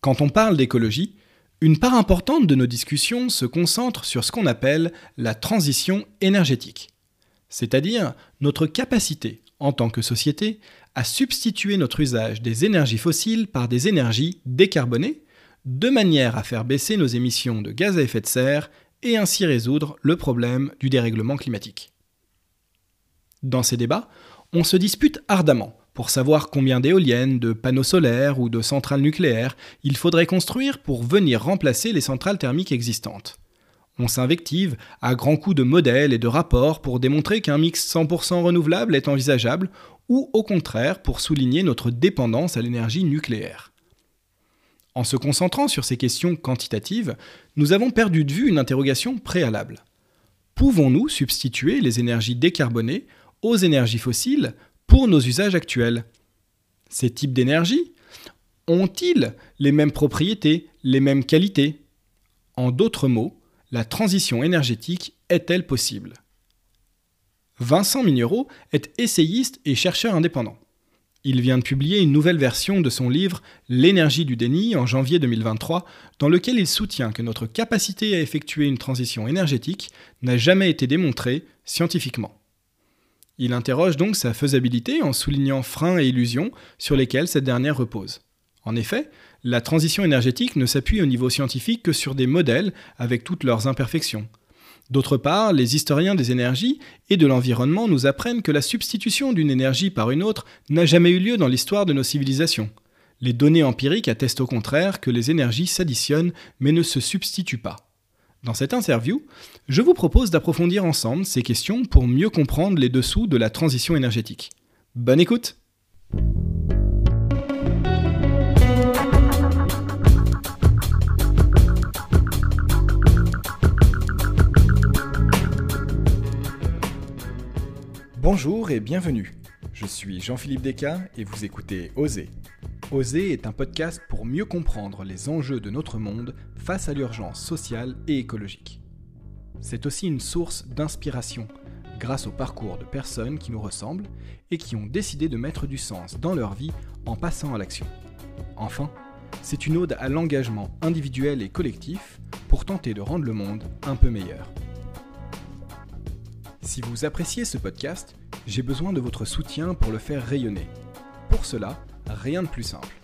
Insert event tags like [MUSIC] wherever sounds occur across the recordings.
Quand on parle d'écologie, une part importante de nos discussions se concentre sur ce qu'on appelle la transition énergétique, c'est-à-dire notre capacité, en tant que société, à substituer notre usage des énergies fossiles par des énergies décarbonées, de manière à faire baisser nos émissions de gaz à effet de serre et ainsi résoudre le problème du dérèglement climatique. Dans ces débats, on se dispute ardemment pour savoir combien d'éoliennes, de panneaux solaires ou de centrales nucléaires il faudrait construire pour venir remplacer les centrales thermiques existantes. On s'invective à grands coups de modèles et de rapports pour démontrer qu'un mix 100% renouvelable est envisageable, ou au contraire pour souligner notre dépendance à l'énergie nucléaire. En se concentrant sur ces questions quantitatives, nous avons perdu de vue une interrogation préalable. Pouvons-nous substituer les énergies décarbonées aux énergies fossiles pour nos usages actuels. Ces types d'énergie ont-ils les mêmes propriétés, les mêmes qualités? En d'autres mots, la transition énergétique est-elle possible? Vincent Mignereau est essayiste et chercheur indépendant. Il vient de publier une nouvelle version de son livre L'énergie du déni en janvier 2023, dans lequel il soutient que notre capacité à effectuer une transition énergétique n'a jamais été démontrée scientifiquement. Il interroge donc sa faisabilité en soulignant freins et illusions sur lesquels cette dernière repose. En effet, la transition énergétique ne s'appuie au niveau scientifique que sur des modèles avec toutes leurs imperfections. D'autre part, les historiens des énergies et de l'environnement nous apprennent que la substitution d'une énergie par une autre n'a jamais eu lieu dans l'histoire de nos civilisations. Les données empiriques attestent au contraire que les énergies s'additionnent mais ne se substituent pas. Dans cette interview, je vous propose d'approfondir ensemble ces questions pour mieux comprendre les dessous de la transition énergétique. Bonne écoute Bonjour et bienvenue. Je suis Jean-Philippe Descas et vous écoutez Oser, Oser est un podcast pour mieux comprendre les enjeux de notre monde face à l'urgence sociale et écologique. C'est aussi une source d'inspiration grâce au parcours de personnes qui nous ressemblent et qui ont décidé de mettre du sens dans leur vie en passant à l'action. Enfin, c'est une ode à l'engagement individuel et collectif pour tenter de rendre le monde un peu meilleur. Si vous appréciez ce podcast, j'ai besoin de votre soutien pour le faire rayonner. Pour cela, rien de plus simple.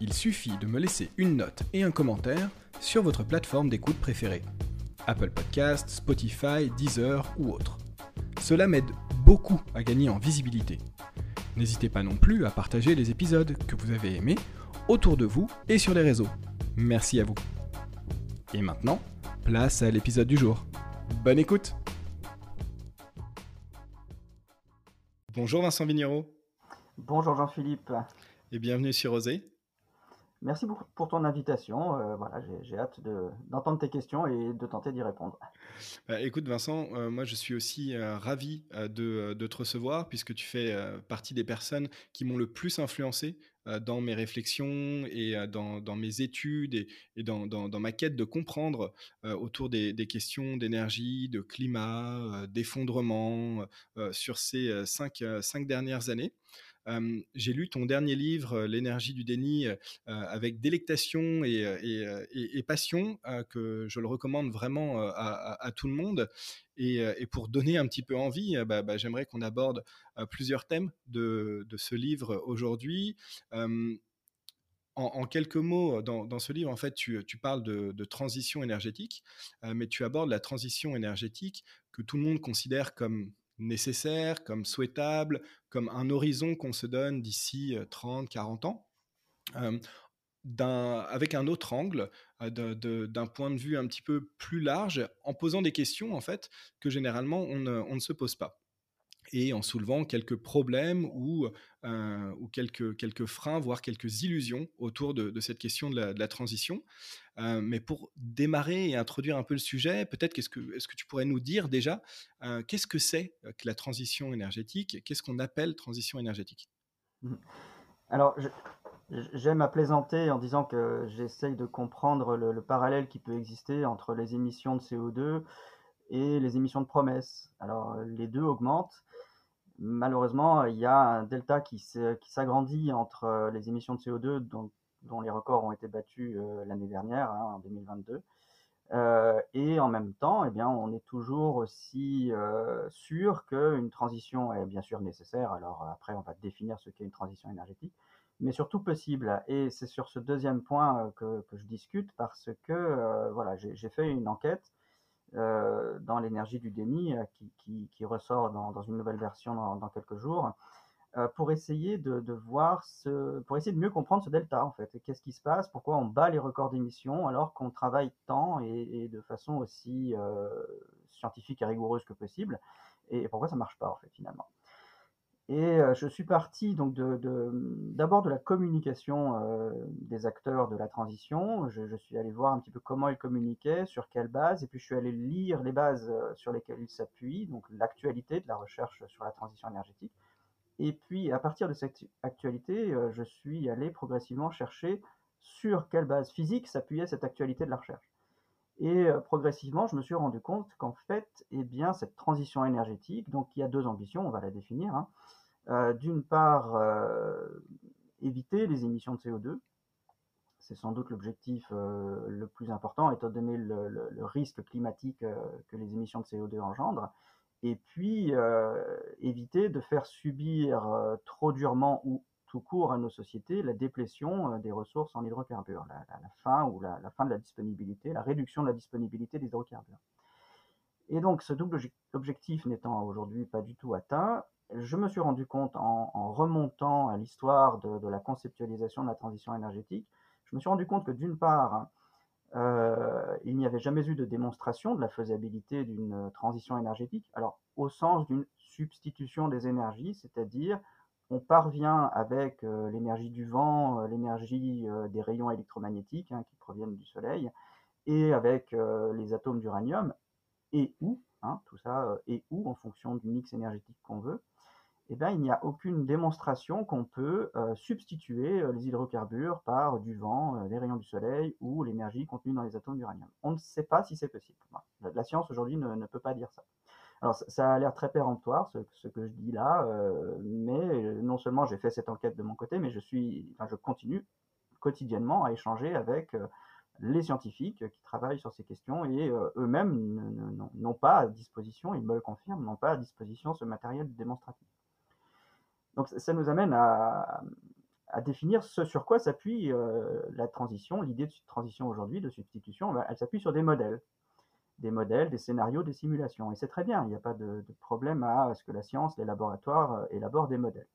Il suffit de me laisser une note et un commentaire sur votre plateforme d'écoute préférée. Apple Podcasts, Spotify, Deezer ou autre. Cela m'aide beaucoup à gagner en visibilité. N'hésitez pas non plus à partager les épisodes que vous avez aimés autour de vous et sur les réseaux. Merci à vous. Et maintenant, place à l'épisode du jour. Bonne écoute Bonjour Vincent Vignereau. Bonjour Jean-Philippe et bienvenue sur Osé. Merci beaucoup pour ton invitation. Euh, voilà, j'ai hâte d'entendre tes questions et de tenter d'y répondre. Bah, écoute Vincent, euh, moi je suis aussi euh, ravi de, de, te recevoir puisque tu fais partie des personnes qui m'ont le plus influencé dans mes réflexions et dans, dans mes études et, dans, ma quête de comprendre autour des, questions d'énergie, de climat, d'effondrement sur ces cinq dernières années j'ai lu ton dernier livre, L'énergie du déni, avec délectation et, passion, que je le recommande vraiment à, tout le monde. Et, pour donner un petit peu envie, bah, bah, j'aimerais qu'on aborde plusieurs thèmes de, ce livre aujourd'hui. En, quelques mots, dans, ce livre, en fait, tu, parles de, transition énergétique, mais tu abordes la transition énergétique que tout le monde considère comme nécessaire, comme souhaitable, comme un horizon qu'on se donne d'ici 30, 40 ans. avec un autre angle, d'un point de vue un petit peu plus large, en posant des questions en fait que généralement on ne se pose pas et en soulevant quelques problèmes ou, euh, ou quelques, quelques freins, voire quelques illusions autour de, cette question de la, transition. Euh, mais pour démarrer et introduire un peu le sujet, peut-être qu'est-ce que, est-ce que tu pourrais nous dire déjà euh, qu'est-ce que c'est que la transition énergétique? Qu'est-ce qu'on appelle transition énergétique? Mmh. Alors, j'aime à plaisanter en disant que j'essaye de comprendre le, le, parallèle qui peut exister entre les émissions de CO2 et les émissions de promesses. Alors, les deux augmentent malheureusement, il y a un delta qui s'agrandit entre euh, les émissions de CO2 dont les records ont été battus l'année dernière, hein, en 2022. Euh, et en même temps, eh bien, on est toujours aussi euh, sûr qu'une transition est bien sûr nécessaire. Alors après, on va définir ce qu'est une transition énergétique, mais surtout possible. Et c'est sur ce deuxième point que, que je discute parce que voilà, j'ai fait une enquête euh, dans l'énergie du déni qui, qui, ressort dans, une nouvelle version dans, quelques jours. Euh, pour essayer de, voir pour essayer de mieux comprendre ce delta en fait. Qu'est-ce qui se passe? Pourquoi on bat les records d'émissions alors qu'on travaille tant et, de façon aussi euh, scientifique et rigoureuse que possible? Et pourquoi ça marche pas en fait finalement? Et euh, je suis parti donc d'abord de, la communication euh, des acteurs de la transition. Je, je, suis allé voir un petit peu comment ils communiquaient, sur quelle base, et puis je suis allé lire les bases euh, sur lesquelles ils s'appuient, donc l'actualité de la recherche sur la transition énergétique et puis, à partir de cette actualité, je suis allé progressivement chercher sur quelle base physique s'appuyait cette actualité de la recherche. Et euh, progressivement, je me suis rendu compte qu'en fait, eh bien, cette transition énergétique, donc il a deux ambitions, on va la définir. Hein. Euh, D'une part, euh, éviter les émissions de CO2. C'est sans doute l'objectif le plus important, étant donné le, le, risque climatique que les émissions de CO2 engendrent et puis éviter de faire subir trop durement ou tout court à nos sociétés la déplétion euh, des ressources en hydrocarbures, la, fin ou la, fin de la disponibilité, la réduction de la disponibilité des hydrocarbures. Et donc ce double objectif n'étant aujourd'hui pas du tout atteint, je me suis rendu compte en, remontant à l'histoire de, de, la conceptualisation de la transition énergétique, je me suis rendu compte que d'une part, euh, il n'y avait jamais eu de démonstration de la faisabilité d'une transition énergétique, alors au sens d'une substitution des énergies, c'est-à-dire on parvient avec euh, l'énergie du vent, euh, l'énergie euh, des rayons électromagnétiques hein, qui proviennent du Soleil, et avec les atomes d'uranium, et où, hein, tout ça, et où, en fonction du mix énergétique qu'on veut, eh bien, il n'y a aucune démonstration qu'on peut substituer les hydrocarbures par du vent, les rayons du soleil ou l'énergie contenue dans les atomes d'uranium. On ne sait pas si c'est possible. La science aujourd'hui ne, peut pas dire ça. Alors ça, a l'air très péremptoire ce, que je dis là, euh, mais non seulement j'ai fait cette enquête de mon côté, mais je suis, enfin, je continue quotidiennement à échanger avec euh, les scientifiques qui travaillent sur ces questions et euh, eux-mêmes n'ont pas à disposition, ils me le confirment, n'ont pas à disposition ce matériel démonstratif. Donc ça nous amène à, à définir ce sur quoi s'appuie euh, la transition, l'idée de transition aujourd'hui, de substitution, ben, elle s'appuie sur des modèles. Des modèles, des scénarios, des simulations. Et c'est très bien, il n'y a pas de, problème à ce que la science, les laboratoires euh, élaborent des modèles.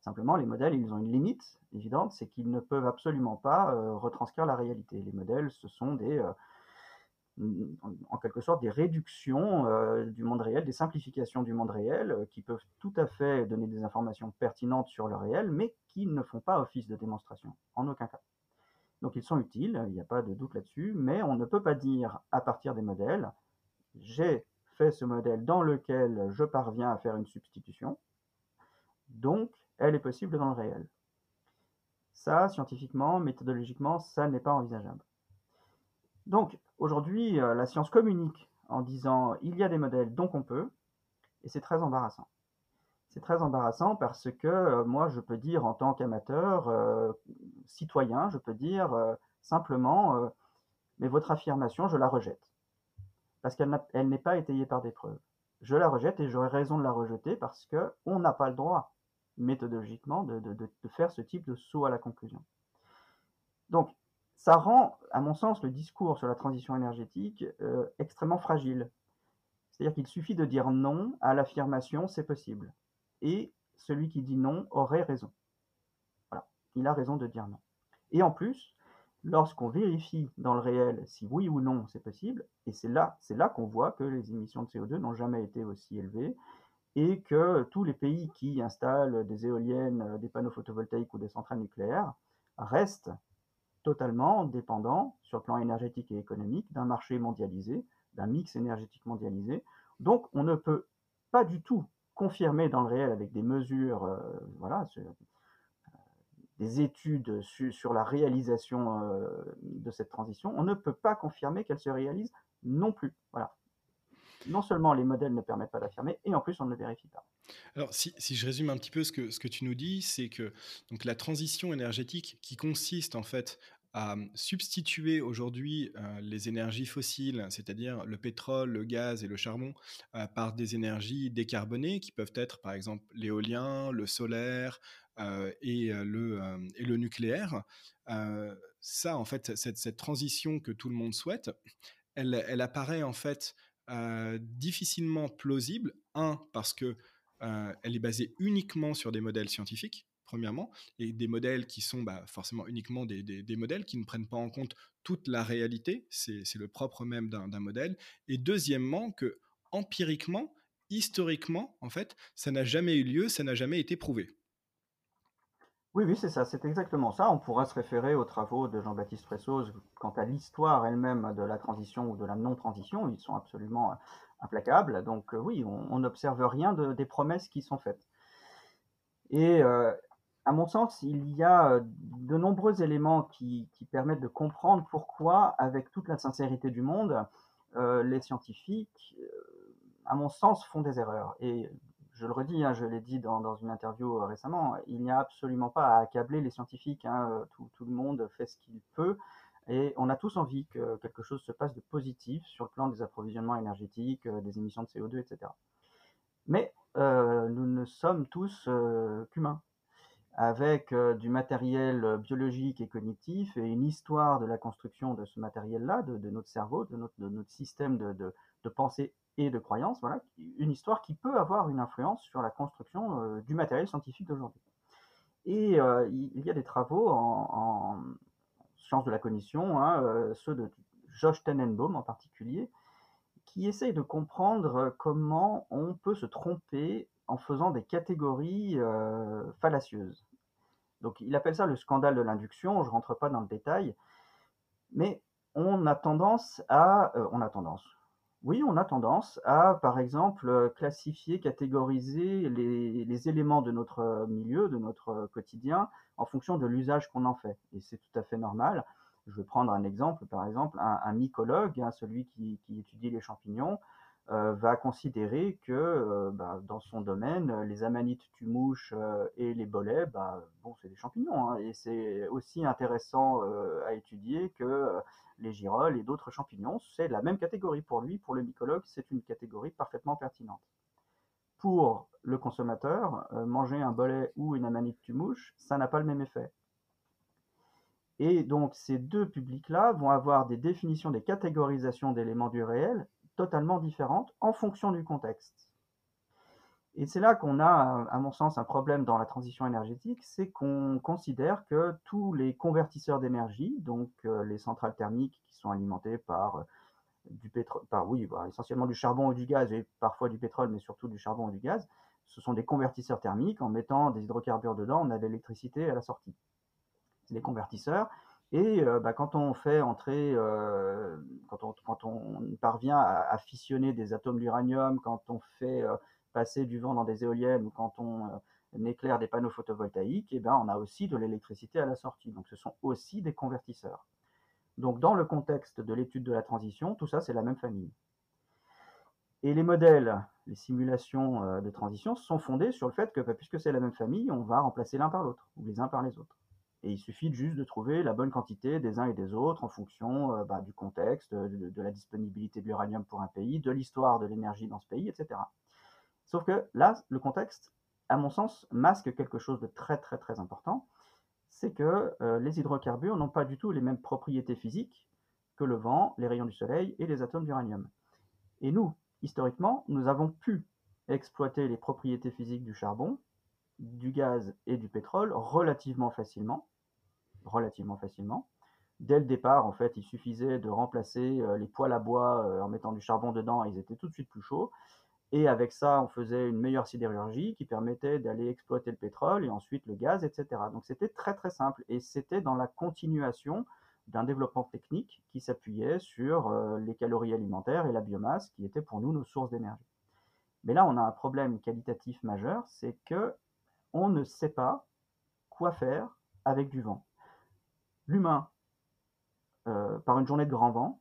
Simplement, les modèles, ils ont une limite évidente, c'est qu'ils ne peuvent absolument pas euh, retranscrire la réalité. Les modèles, ce sont des, euh, en quelque sorte des réductions du monde réel, des simplifications du monde réel, qui peuvent tout à fait donner des informations pertinentes sur le réel, mais qui ne font pas office de démonstration, en aucun cas. Donc ils sont utiles, il n'y a pas de doute là-dessus, mais on ne peut pas dire à partir des modèles, j'ai fait ce modèle dans lequel je parviens à faire une substitution, donc elle est possible dans le réel. Ça, scientifiquement, méthodologiquement, ça n'est pas envisageable. Donc, aujourd'hui, euh, la science communique en disant il y a des modèles, donc on peut, et c'est très embarrassant. C'est très embarrassant parce que euh, moi, je peux dire en tant qu'amateur, euh, citoyen, je peux dire euh, simplement, mais votre affirmation, je la rejette. Parce qu'elle n'est pas étayée par des preuves. Je la rejette et j'aurais raison de la rejeter parce qu'on n'a pas le droit, méthodologiquement, de, faire ce type de saut à la conclusion. Donc, ça rend, à mon sens, le discours sur la transition énergétique extrêmement fragile. C'est-à-dire qu'il suffit de dire non à l'affirmation c'est possible. Et celui qui dit non aurait raison. Voilà, il a raison de dire non. Et en plus, lorsqu'on vérifie dans le réel si oui ou non c'est possible, et c'est là, là qu'on voit que les émissions de CO2 n'ont jamais été aussi élevées et que tous les pays qui installent des éoliennes, des panneaux photovoltaïques ou des centrales nucléaires restent totalement dépendant, sur le plan énergétique et économique, d'un marché mondialisé, d'un mix énergétique mondialisé. Donc, on ne peut pas du tout confirmer dans le réel avec des mesures, euh, voilà, euh, des études su, sur la réalisation euh, de cette transition, on ne peut pas confirmer qu'elle se réalise non plus. Voilà. non seulement les modèles ne permettent pas d'affirmer, et en plus on ne le vérifie pas. Alors, si, je résume un petit peu ce que, ce que tu nous dis, c'est que donc, la transition énergétique qui consiste en fait à substituer aujourd'hui euh, les énergies fossiles, c'est-à-dire le pétrole, le gaz et le charbon, euh, par des énergies décarbonées qui peuvent être par exemple l'éolien, le solaire euh, et, le, et le nucléaire. ça, en fait, cette, cette, transition que tout le monde souhaite, elle, elle apparaît en fait difficilement plausible. Un, parce que elle est basée uniquement sur des modèles scientifiques premièrement, et des modèles qui sont bah, forcément uniquement des, modèles qui ne prennent pas en compte toute la réalité, c'est le propre même d'un modèle, et deuxièmement, que empiriquement, historiquement, en fait, ça n'a jamais eu lieu, ça n'a jamais été prouvé. Oui, oui, c'est ça, c'est exactement ça. On pourra se référer aux travaux de Jean-Baptiste Fressoz quant à l'histoire elle-même de la transition ou de la non-transition. Ils sont absolument euh, implacables. Donc euh, oui, on n'observe rien de, des promesses qui sont faites. Et euh, à mon sens, il y a euh, de nombreux éléments qui, permettent de comprendre pourquoi, avec toute la sincérité du monde, euh, les scientifiques, euh, à mon sens, font des erreurs. Et je le redis, hein, je l'ai dit dans, une interview récemment, il n'y a absolument pas à accabler les scientifiques. Hein, tout, le monde fait ce qu'il peut. Et on a tous envie que quelque chose se passe de positif sur le plan des approvisionnements énergétiques, des émissions de CO2, etc. Mais nous ne sommes tous qu'humains avec euh, du matériel euh, biologique et cognitif et une histoire de la construction de ce matériel-là, de, notre cerveau, de notre, système de, pensée et de croyance, voilà, une histoire qui peut avoir une influence sur la construction euh, du matériel scientifique d'aujourd'hui. Et il y a des travaux en, en sciences de la cognition, hein, ceux de Josh Tenenbaum en particulier, qui essayent de comprendre comment on peut se tromper en faisant des catégories fallacieuses. Donc il appelle ça le scandale de l'induction, je ne rentre pas dans le détail, mais on a tendance à... Euh, on a tendance. Oui, on a tendance à, par exemple, classifier, catégoriser les, éléments de notre milieu, de notre quotidien, en fonction de l'usage qu'on en fait. Et c'est tout à fait normal. Je vais prendre un exemple, par exemple, un, mycologue, hein, celui qui, étudie les champignons, euh, va considérer que euh, bah, dans son domaine, les amanites tumouches euh, et les bolets, bah, bon, c'est des champignons, hein, et c'est aussi intéressant à étudier que les girolles et d'autres champignons. C'est la même catégorie pour lui, pour le mycologue, c'est une catégorie parfaitement pertinente. Pour le consommateur, manger un bolet ou une amanite tumouche, ça n'a pas le même effet. Et donc ces deux publics-là vont avoir des définitions, des catégorisations d'éléments du réel totalement différentes en fonction du contexte. Et c'est là qu'on a, à mon sens, un problème dans la transition énergétique, c'est qu'on considère que tous les convertisseurs d'énergie, donc euh, les centrales thermiques qui sont alimentées par euh, du pétrole, par oui, bah, essentiellement du charbon ou du gaz et parfois du pétrole, mais surtout du charbon ou du gaz, ce sont des convertisseurs thermiques. En mettant des hydrocarbures dedans, on a de l'électricité à la sortie. C'est des convertisseurs et euh, bah, quand on fait entrer, euh, quand, on, parvient à, fissionner des atomes d'uranium, quand on fait euh, passer du vent dans des éoliennes ou quand on éclaire des panneaux photovoltaïques, et eh ben, on a aussi de l'électricité à la sortie. Donc ce sont aussi des convertisseurs. Donc dans le contexte de l'étude de la transition, tout ça c'est la même famille. Et les modèles, les simulations de transition sont fondés sur le fait que bah, puisque c'est la même famille, on va remplacer l'un par l'autre, ou les uns par les autres. Et il suffit juste de trouver la bonne quantité des uns et des autres en fonction euh, bah, du contexte, de, la disponibilité de l'uranium pour un pays, de l'histoire de l'énergie dans ce pays, etc. Sauf que là, le contexte, à mon sens, masque quelque chose de très très très important. C'est que euh, les hydrocarbures n'ont pas du tout les mêmes propriétés physiques que le vent, les rayons du soleil et les atomes d'uranium. Et nous, historiquement, nous avons pu exploiter les propriétés physiques du charbon du gaz et du pétrole relativement facilement. Relativement facilement. Dès le départ, en fait, il suffisait de remplacer euh, les poêles à bois euh, en mettant du charbon dedans, ils étaient tout de suite plus chauds. Et avec ça, on faisait une meilleure sidérurgie qui permettait d'aller exploiter le pétrole et ensuite le gaz, etc. Donc c'était très très simple et c'était dans la continuation d'un développement technique qui s'appuyait sur euh, les calories alimentaires et la biomasse qui étaient pour nous nos sources d'énergie. Mais là, on a un problème qualitatif majeur, c'est que on ne sait pas quoi faire avec du vent. L'humain, euh, par une journée de grand vent,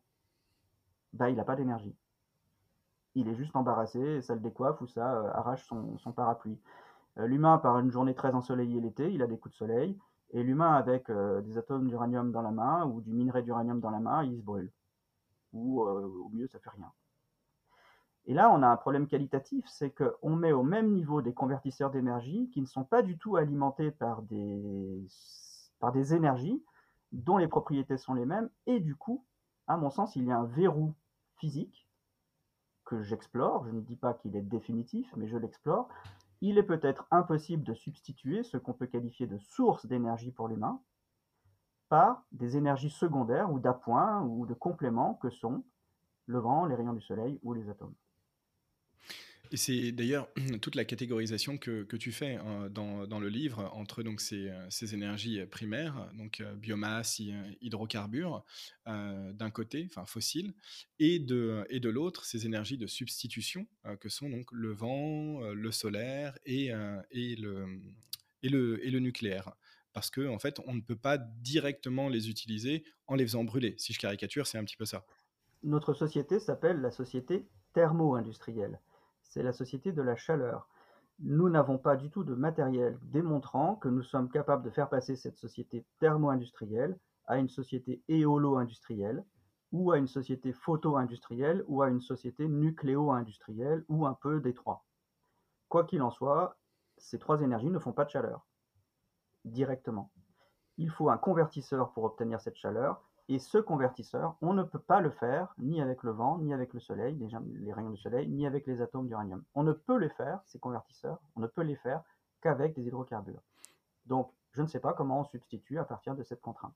bah, il n'a pas d'énergie. il est juste embarrassé, ça le décoiffe ou ça euh, arrache son, parapluie. Euh, l'humain, par une journée très ensoleillée l'été, il a des coups de soleil, et l'humain, avec des atomes d'uranium dans la main ou du minerai d'uranium dans la main, il se brûle. Ou au mieux, ça fait rien. Et là, on a un problème qualitatif, c'est qu'on met au même niveau des convertisseurs d'énergie qui ne sont pas du tout alimentés par des, par des énergies dont les propriétés sont les mêmes, et du coup, à mon sens, il y a un verrou physique que j'explore, je ne dis pas qu'il est définitif, mais je l'explore, il est peut-être impossible de substituer ce qu'on peut qualifier de source d'énergie pour l'humain par des énergies secondaires ou d'appoint ou de compléments que sont le vent, les rayons du soleil ou les atomes. C'est d'ailleurs [CLEARS THROAT] toute la catégorisation que, que tu fais hein, dans, le livre entre donc ces, ces énergies primaires, donc euh, biomasse, hydrocarbures, euh, d'un côté, enfin fossiles, et de, l'autre, ces énergies de substitution euh, que sont donc le vent, le solaire et, le, et, le, nucléaire parce qu'en en fait, on ne peut pas directement les utiliser en les faisant brûler. Si je caricature, c'est un petit peu ça. Notre société s'appelle la société thermo-industrielle c'est la société de la chaleur. Nous n'avons pas du tout de matériel démontrant que nous sommes capables de faire passer cette société thermo-industrielle à une société éolo-industrielle, ou à une société photo-industrielle, ou à une société nucléo-industrielle, ou un peu des trois. Quoi qu'il en soit, ces trois énergies ne font pas de chaleur directement. Il faut un convertisseur pour obtenir cette chaleur, et ce convertisseur, on ne peut pas le faire ni avec le vent, ni avec le soleil, les, rayons du soleil, ni avec les atomes d'uranium. On ne peut les faire, ces convertisseurs, on ne peut les faire qu'avec des hydrocarbures. Donc, je ne sais pas comment on substitue à partir de cette contrainte.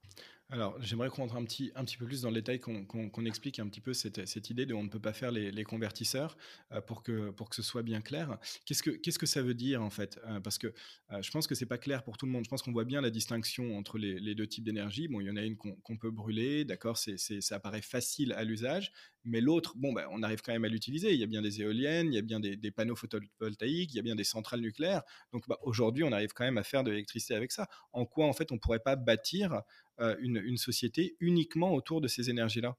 Alors, j'aimerais qu'on rentre un petit, un petit peu plus dans le détail, qu'on explique un petit peu cette, cette, idée de on ne peut pas faire les, convertisseurs euh, pour, que, pour que ce soit bien clair. Qu'est-ce que, qu'est-ce que ça veut dire en fait? Euh, Parce que euh, je pense que c'est pas clair pour tout le monde. Je pense qu'on voit bien la distinction entre les, deux types d'énergie. Bon, il y en a une qu'on peut brûler, d'accord, ça paraît facile à l'usage, mais l'autre, bon, ben, on arrive quand même à l'utiliser. Il y a bien des éoliennes, il y a bien des, des panneaux photovoltaïques, il y a bien des centrales nucléaires. Donc bah, aujourd'hui, on arrive quand même à faire de l'électricité avec ça en quoi en fait on ne pourrait pas bâtir euh, une, société uniquement autour de ces énergies-là?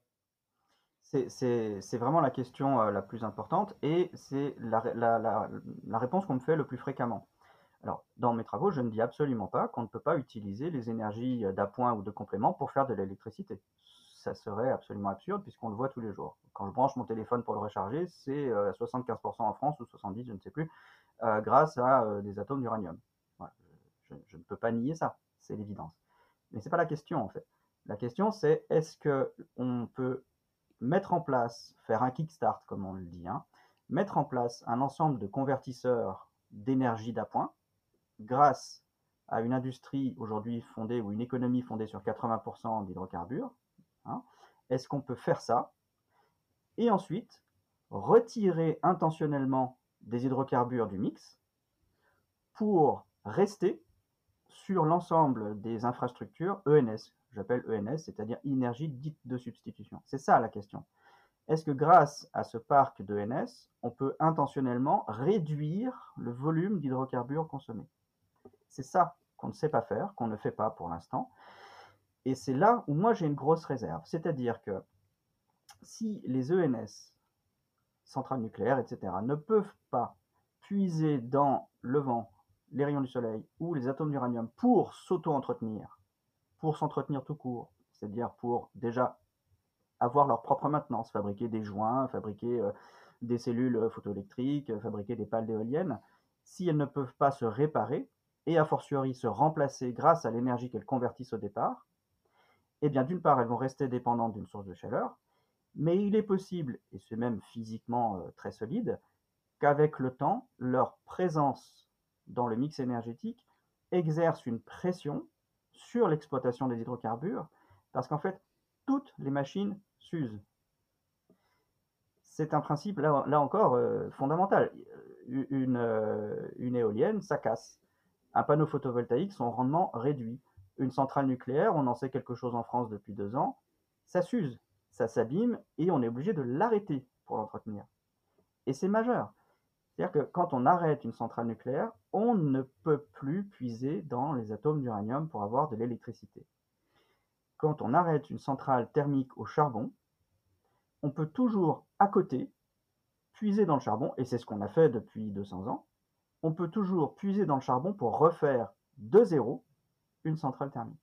C'est vraiment la question euh, la plus importante et c'est la, réponse qu'on me fait le plus fréquemment. Alors, dans mes travaux, je ne dis absolument pas qu'on ne peut pas utiliser les énergies d'appoint ou de complément pour faire de l'électricité. Ça serait absolument absurde puisqu'on le voit tous les jours. Quand je branche mon téléphone pour le recharger, c'est 75% euh, en France ou 70%, je ne sais plus, grâce à des atomes d'uranium. Je, ne peux pas nier ça, c'est l'évidence. Mais ce n'est pas la question en fait. La question c'est est-ce qu'on peut mettre en place, faire un kickstart comme on le dit, hein, mettre en place un ensemble de convertisseurs d'énergie d'appoint grâce à une industrie aujourd'hui fondée ou une économie fondée sur 80% d'hydrocarbures. Hein, est-ce qu'on peut faire ça et ensuite retirer intentionnellement des hydrocarbures du mix pour rester sur l'ensemble des infrastructures ENS, j'appelle ENS, c'est-à-dire énergie dite de substitution. C'est ça la question. Est-ce que grâce à ce parc d'ENS, on peut intentionnellement réduire le volume d'hydrocarbures consommés? C'est ça qu'on ne sait pas faire, qu'on ne fait pas pour l'instant. Et c'est là où moi j'ai une grosse réserve. C'est-à-dire que si les ENS, centrales nucléaires, etc., ne peuvent pas puiser dans le vent, les rayons du soleil ou les atomes d'uranium pour s'auto-entretenir, pour s'entretenir tout court, c'est-à-dire pour déjà avoir leur propre maintenance, fabriquer des joints, fabriquer euh, des cellules photoélectriques, fabriquer des pales d'éoliennes, si elles ne peuvent pas se réparer, et a fortiori se remplacer grâce à l'énergie qu'elles convertissent au départ, eh bien d'une part elles vont rester dépendantes d'une source de chaleur, mais il est possible, et c'est même physiquement euh, très solide, qu'avec le temps, leur présence dans le mix énergétique exerce une pression sur l'exploitation des hydrocarbures parce qu'en fait, toutes les machines s'usent. C'est un principe, là, encore, euh, fondamental. Une, euh, une éolienne, ça casse. Un panneau photovoltaïque, son rendement réduit. Une centrale nucléaire, on en sait quelque chose en France depuis deux ans, ça s'use, ça s'abîme et on est obligé de l'arrêter pour l'entretenir. Et c'est majeur. C'est-à-dire que quand on arrête une centrale nucléaire, on ne peut plus puiser dans les atomes d'uranium pour avoir de l'électricité. Quand on arrête une centrale thermique au charbon, on peut toujours à côté puiser dans le charbon, et c'est ce qu'on a fait depuis 200 ans, on peut toujours puiser dans le charbon pour refaire de zéro une centrale thermique.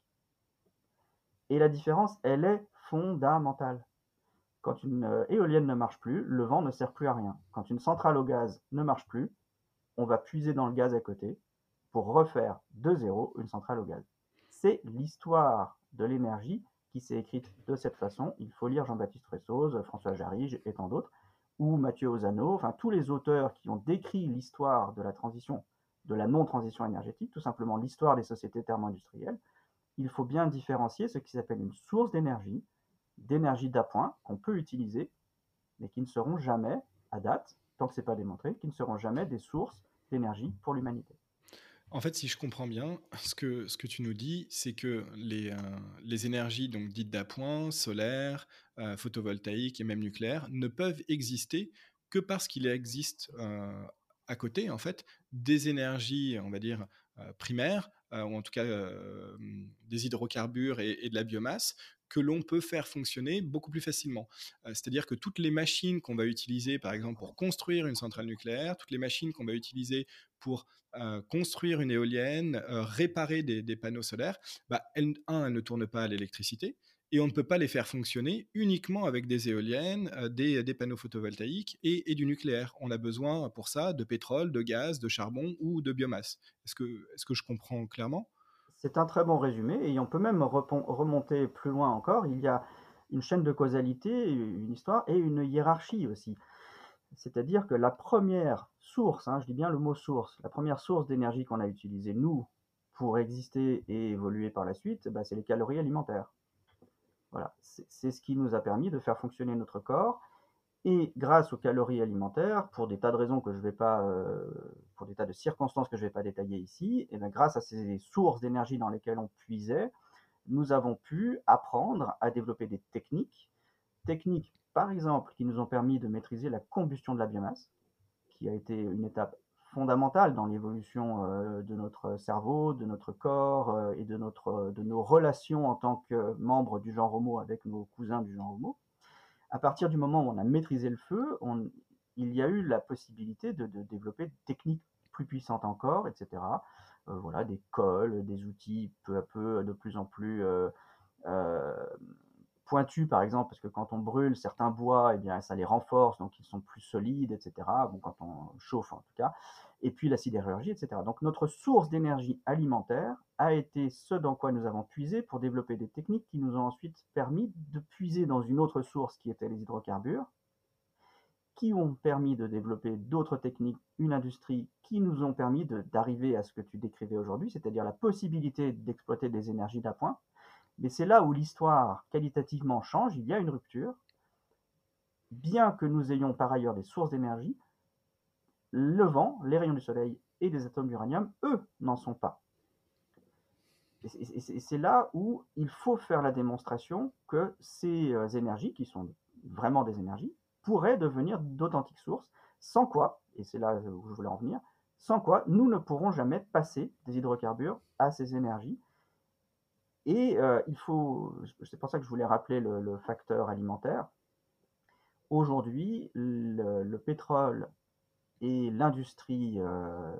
Et la différence, elle est fondamentale. Quand une euh, éolienne ne marche plus, le vent ne sert plus à rien. Quand une centrale au gaz ne marche plus, on va puiser dans le gaz à côté pour refaire de zéro une centrale au gaz. C'est l'histoire de l'énergie qui s'est écrite de cette façon. Il faut lire Jean-Baptiste Fressoz, François Jarige et tant d'autres, ou Mathieu Ozano, enfin tous les auteurs qui ont décrit l'histoire de la transition, de la non-transition énergétique, tout simplement l'histoire des sociétés thermo-industrielles. Il faut bien différencier ce qui s'appelle une source d'énergie, d'énergie d'appoint qu'on peut utiliser, mais qui ne seront jamais, à date, tant que ce n'est pas démontré, qui ne seront jamais des sources d'énergie pour l'humanité. En fait, si je comprends bien, ce que, tu nous dis, c'est que les, euh, les énergies donc dites d'appoint, solaire, euh, photovoltaïque et même nucléaire, ne peuvent exister que parce qu'il existe euh, à côté, en fait, des énergies, on va dire, primaires, ou en tout cas des hydrocarbures et, de la biomasse, que l'on peut faire fonctionner beaucoup plus facilement. C'est-à-dire que toutes les machines qu'on va utiliser, par exemple, pour construire une centrale nucléaire, toutes les machines qu'on va utiliser pour construire une éolienne, réparer des, panneaux solaires, bah, elles, un, elles ne tournent pas à l'électricité, et on ne peut pas les faire fonctionner uniquement avec des éoliennes, des, panneaux photovoltaïques et, du nucléaire. On a besoin pour ça de pétrole, de gaz, de charbon ou de biomasse. Est-ce que, est que je comprends clairement? C'est un très bon résumé et on peut même remonter plus loin encore. Il y a une chaîne de causalité, une histoire et une hiérarchie aussi. C'est-à-dire que la première source, hein, je dis bien le mot source, la première source d'énergie qu'on a utilisée, nous, pour exister et évoluer par la suite, bah, c'est les calories alimentaires. Voilà, c'est ce qui nous a permis de faire fonctionner notre corps. Et grâce aux calories alimentaires, pour des tas de raisons que je vais pas, euh, pour des tas de circonstances que je ne vais pas détailler ici, et eh bien grâce à ces sources d'énergie dans lesquelles on puisait, nous avons pu apprendre à développer des techniques, techniques par exemple, qui nous ont permis de maîtriser la combustion de la biomasse, qui a été une étape fondamentale dans l'évolution euh, de notre cerveau, de notre corps euh, et de, de nos relations en tant que membres du genre Homo avec nos cousins du genre Homo. À partir du moment où on a maîtrisé le feu, il y a eu la possibilité de, développer des techniques plus puissantes encore, etc. Euh, voilà, des cols, des outils peu à peu de plus en plus pointus, par exemple, parce que quand on brûle certains bois, eh bien, ça les renforce, donc ils sont plus solides, etc. Bon, quand on chauffe, en tout cas. Et puis la sidérurgie, etc. Donc notre source d'énergie alimentaire a été ce dans quoi nous avons puisé pour développer des techniques qui nous ont ensuite permis de puiser dans une autre source qui était les hydrocarbures, qui ont permis de développer d'autres techniques, une industrie qui nous ont permis d'arriver à ce que tu décrivais aujourd'hui, c'est-à-dire la possibilité d'exploiter des énergies d'appoint, mais c'est là où l'histoire qualitativement change, il y a une rupture. Bien que nous ayons par ailleurs des sources d'énergie, le vent, les rayons du soleil et les atomes d'uranium, eux, n'en sont pas. Et c'est là où il faut faire la démonstration que ces euh, énergies, qui sont vraiment des énergies, pourraient devenir d'authentiques sources, sans quoi, et c'est là où je voulais en venir, sans quoi nous ne pourrons jamais passer des hydrocarbures à ces énergies et euh, il faut, c'est pour ça que je voulais rappeler le, facteur alimentaire. Aujourd'hui, le, pétrole et l'industrie euh,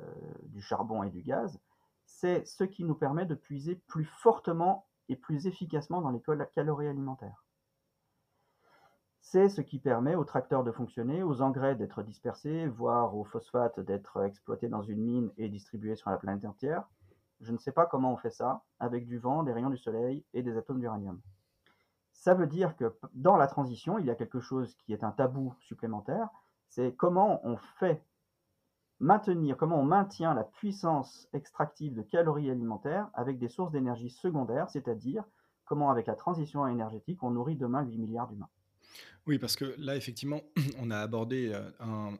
du charbon et du gaz, c'est ce qui nous permet de puiser plus fortement et plus efficacement dans les calories alimentaires. C'est ce qui permet aux tracteurs de fonctionner, aux engrais d'être dispersés, voire aux phosphates d'être exploités dans une mine et distribués sur la planète entière. Je ne sais pas comment on fait ça, avec du vent, des rayons du soleil et des atomes d'uranium. Ça veut dire que dans la transition, il y a quelque chose qui est un tabou supplémentaire, c'est comment on fait maintenir, comment on maintient la puissance extractive de calories alimentaires avec des sources d'énergie secondaires, c'est-à-dire comment avec la transition énergétique on nourrit demain 8 milliards d'humains. Oui, parce que là, effectivement, [CLEARS THROAT] on a abordé euh,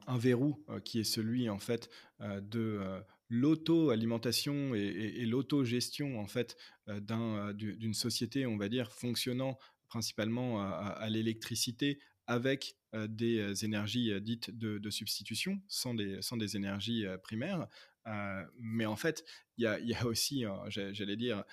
un, verrou euh, qui est celui, en fait, euh, de l'auto-alimentation et, l'auto-gestion en fait d'un, d'une société, on va dire, fonctionnant principalement à, l'électricité avec des énergies dites de, substitution, sans des, sans des énergies primaires. mais en fait, il y a, aussi, j'allais dire,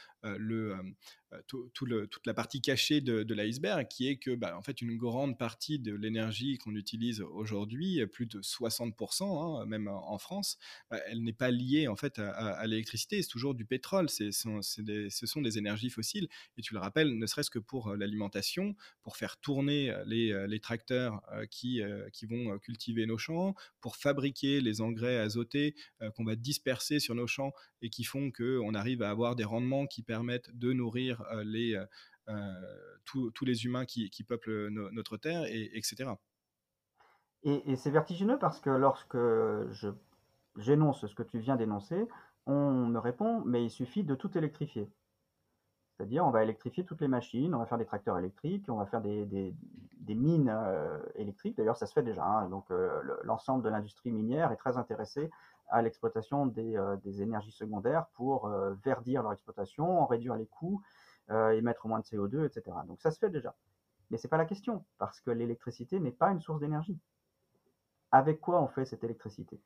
tout, le, toute la partie cachée de, l'iceberg, qui est que, bah, en fait, une grande partie de l'énergie qu'on utilise aujourd'hui, plus de 60%, hein, même en France, bah, elle n'est pas liée en fait à, l'électricité. C'est toujours du pétrole. Ce sont des énergies fossiles. Et tu le rappelles, ne serait-ce que pour l'alimentation, pour faire tourner les, les tracteurs qui, qui vont cultiver nos champs, pour fabriquer les engrais azotés qu'on va disperser sur nos champs et qui font qu'on arrive à avoir des rendements qui permettent de nourrir les, tous, les humains qui, peuplent notre terre, et, etc. Et, c'est vertigineux parce que lorsque je j'énonce ce que tu viens d'énoncer, on me répond, mais il suffit de tout électrifier. C'est-à-dire, on va électrifier toutes les machines, on va faire des tracteurs électriques, on va faire des, mines euh, électriques. D'ailleurs, ça se fait déjà. Hein. Donc, euh, l'ensemble de l'industrie minière est très intéressé à l'exploitation des, euh, des, énergies secondaires pour verdir leur exploitation, réduire les coûts, émettre moins de CO2, etc. Donc, ça se fait déjà. Mais c'est pas la question, parce que l'électricité n'est pas une source d'énergie. Avec quoi on fait cette électricité?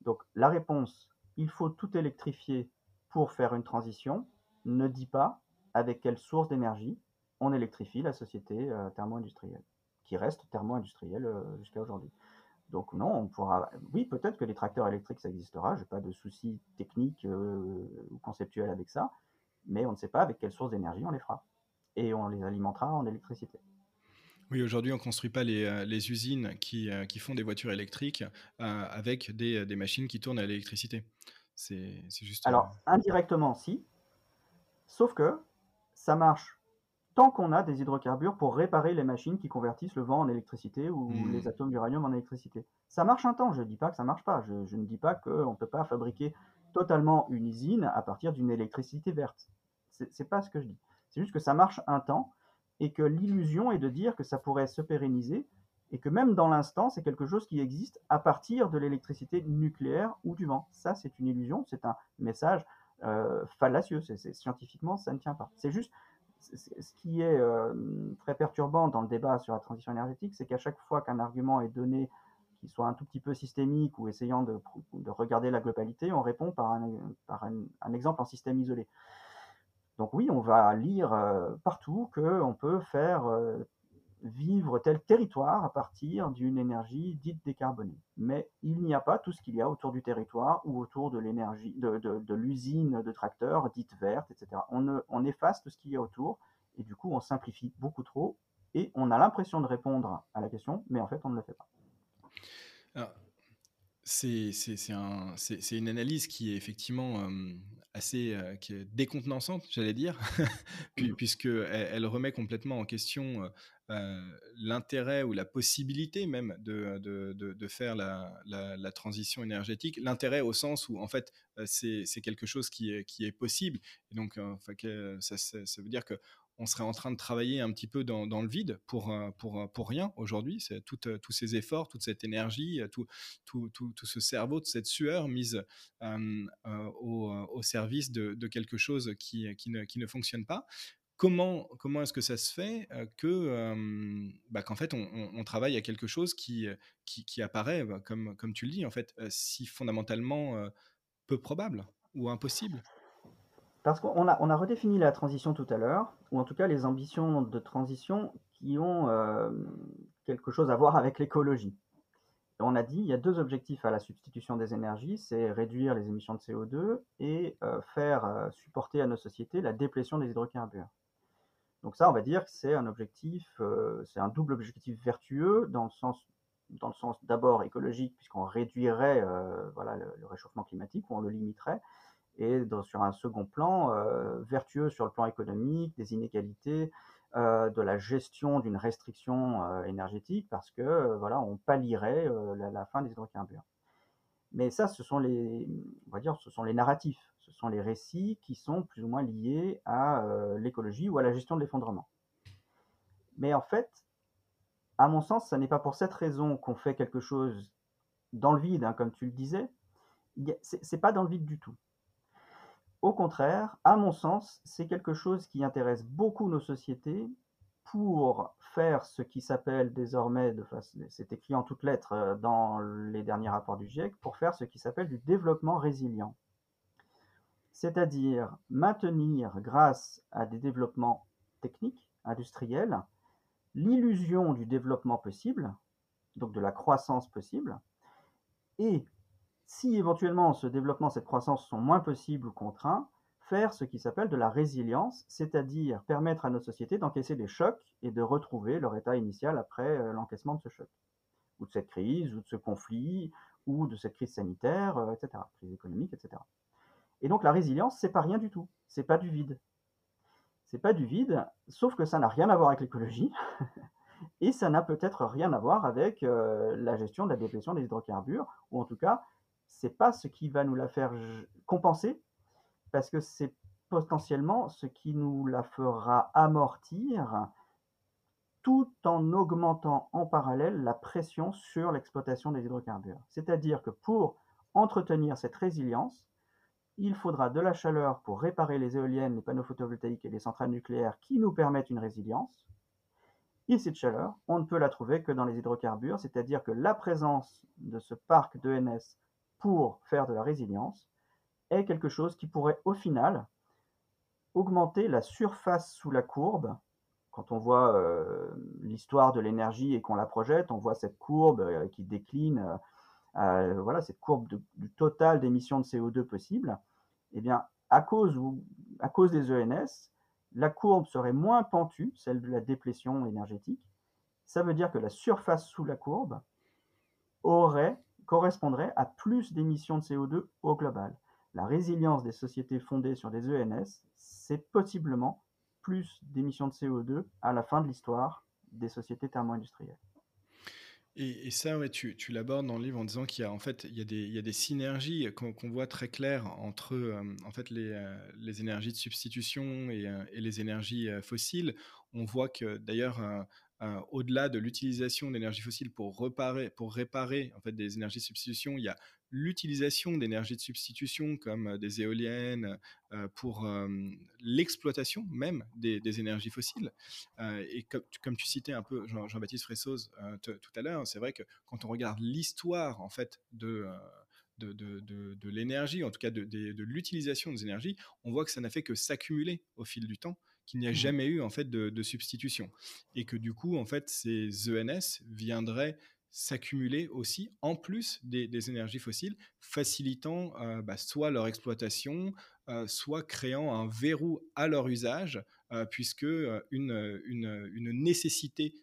Donc, la réponse, il faut tout électrifier pour faire une transition ne dit pas avec quelle source d'énergie on électrifie la société euh, thermo-industrielle, qui reste thermo-industrielle euh, jusqu'à aujourd'hui. Donc non, on pourra. Oui, peut-être que les tracteurs électriques ça existera. J'ai pas de soucis techniques euh, ou conceptuels avec ça, mais on ne sait pas avec quelle source d'énergie on les fera et on les alimentera en électricité. Oui, aujourd'hui, on ne construit pas les, les usines qui, qui, font des voitures électriques avec des, des, machines qui tournent à l'électricité. C'est juste. Alors, indirectement, si, Sauf que ça marche tant qu'on a des hydrocarbures pour réparer les machines qui convertissent le vent en électricité ou hmm. les atomes d'uranium en électricité. Ça marche un temps, je ne dis pas que ça marche pas, je, ne dis pas qu'on ne peut pas fabriquer totalement une usine à partir d'une électricité verte. C'est pas ce que je dis. C'est juste que ça marche un temps et que l'illusion est de dire que ça pourrait se pérenniser et que même dans l'instant, c'est quelque chose qui existe à partir de l'électricité nucléaire ou du vent. Ça, c'est une illusion, c'est un message euh, fallacieux. Scientifiquement, ça ne tient pas. C'est juste ce qui est euh, très perturbant dans le débat sur la transition énergétique, c'est qu'à chaque fois qu'un argument est donné qui soit un tout petit peu systémique ou essayant de, de regarder la globalité, on répond par un, un, exemple en système isolé. Donc oui, on va lire euh, partout qu'on peut faire vivre tel territoire à partir d'une énergie dite décarbonée. Mais il n'y a pas tout ce qu'il y a autour du territoire ou autour de l'énergie, de, l'usine de tracteurs dite verte, etc. On, on efface tout ce qu'il y a autour et du coup on simplifie beaucoup trop et on a l'impression de répondre à la question, mais en fait on ne le fait pas. C'est un, une analyse qui est effectivement assez qui est décontenançante, j'allais dire, [LAUGHS] mmh. puisqu'elle elle remet complètement en question l'intérêt ou la possibilité même de, de, de, faire la, la, transition énergétique, l'intérêt au sens où en fait c'est quelque chose qui est, qui est possible. Et donc ça, ça, veut dire que on serait en train de travailler un petit peu dans, le vide pour, pour, pour rien aujourd'hui. C'est tout, tous ces efforts, toute cette énergie, tout, ce cerveau, toute cette sueur mise au, service de, de, quelque chose qui, qui, ne, qui ne fonctionne pas comment, comment est-ce que ça se fait que bah, qu'en fait on, travaille à quelque chose qui, qui, apparaît, bah, comme, comme tu le dis, en fait, si fondamentalement peu probable ou impossible? Parce qu'on a, redéfini la transition tout à l'heure, ou en tout cas les ambitions de transition qui ont quelque chose à voir avec l'écologie. On a dit il y a deux objectifs à la substitution des énergies, c'est réduire les émissions de CO2 et faire supporter à nos sociétés la déplétion des hydrocarbures. Donc ça, on va dire que c'est un objectif, euh, c'est un double objectif vertueux dans le sens, d'abord écologique, puisqu'on réduirait euh, le, réchauffement climatique, ou on le limiterait, et sur un second plan, euh, vertueux sur le plan économique, des inégalités, de la gestion d'une restriction énergétique, parce que voilà, on pallierait la, fin des hydrocarbures. Mais ça, ce sont les, on va dire, ce sont les narratifs ce sont les récits qui sont plus ou moins liés à euh, l'écologie ou à la gestion de l'effondrement. Mais en fait, à mon sens, ce n'est pas pour cette raison qu'on fait quelque chose dans le vide, hein, comme tu le disais. C'est pas dans le vide du tout. Au contraire, à mon sens, c'est quelque chose qui intéresse beaucoup nos sociétés pour faire ce qui s'appelle désormais, c'est écrit en toutes lettres euh, dans les derniers rapports du GIEC, pour faire ce qui s'appelle du développement résilient. c'est-à-dire maintenir, grâce à des développements techniques, industriels, l'illusion du développement possible, donc de la croissance possible, et si éventuellement ce développement, cette croissance sont moins possibles ou contraints, faire ce qui s'appelle de la résilience, c'est-à-dire permettre à notre société d'encaisser des chocs et de retrouver leur état initial après euh, l'encaissement de ce choc, ou de cette crise, ou de ce conflit, ou de cette crise sanitaire, euh, etc., crise économique, etc. Et donc la résilience, c'est pas rien du tout, c'est pas du vide. C'est pas du vide, sauf que ça n'a rien à voir avec l'écologie, [LAUGHS] et ça n'a peut-être rien à voir avec euh, la gestion de la déplétion des hydrocarbures, ou en tout cas, c'est pas ce qui va nous la faire compenser, parce que c'est potentiellement ce qui nous la fera amortir tout en augmentant en parallèle la pression sur l'exploitation des hydrocarbures. C'est-à-dire que pour entretenir cette résilience, il faudra de la chaleur pour réparer les éoliennes, les panneaux photovoltaïques et les centrales nucléaires qui nous permettent une résilience. Et cette chaleur, on ne peut la trouver que dans les hydrocarbures, c'est-à-dire que la présence de ce parc d'ENS pour faire de la résilience est quelque chose qui pourrait au final augmenter la surface sous la courbe. Quand on voit euh, l'histoire de l'énergie et qu'on la projette, on voit cette courbe euh, qui décline, euh, voilà, cette courbe du total d'émissions de CO2 possible. Eh bien, à cause, ou, à cause des ENS, la courbe serait moins pentue, celle de la déplétion énergétique. Ça veut dire que la surface sous la courbe aurait, correspondrait à plus d'émissions de CO2 au global la résilience des sociétés fondées sur des ENS, c'est possiblement plus d'émissions de CO2 à la fin de l'histoire des sociétés thermo-industrielles. Et, ça, tu, l'abordes dans le livre en disant qu'il y a en fait il y a des, synergies qu'on voit très claires entre euh, en fait les, euh, les, énergies de substitution et, euh, et les énergies fossiles. On voit que d'ailleurs au-delà de l'utilisation d'énergie fossile pour réparer, pour réparer en fait des énergies de substitution, il y a l'utilisation d'énergie de substitution comme euh, des éoliennes euh, pour euh, l'exploitation même des, énergies fossiles. et comme, tu citais un peu Jean-Baptiste Fressoz tout à l'heure, c'est vrai que quand on regarde l'histoire en fait de de, de, l'énergie, en tout cas de, l'utilisation des énergies, on voit que ça n'a fait que s'accumuler au fil du temps, qu'il n'y a mmh. jamais eu en fait de, substitution, et que du coup en fait ces ENS viendraient s'accumuler aussi en plus des, énergies fossiles, facilitant euh, bah, soit leur exploitation, euh, soit créant un verrou à leur usage, euh, puisque une, une, nécessité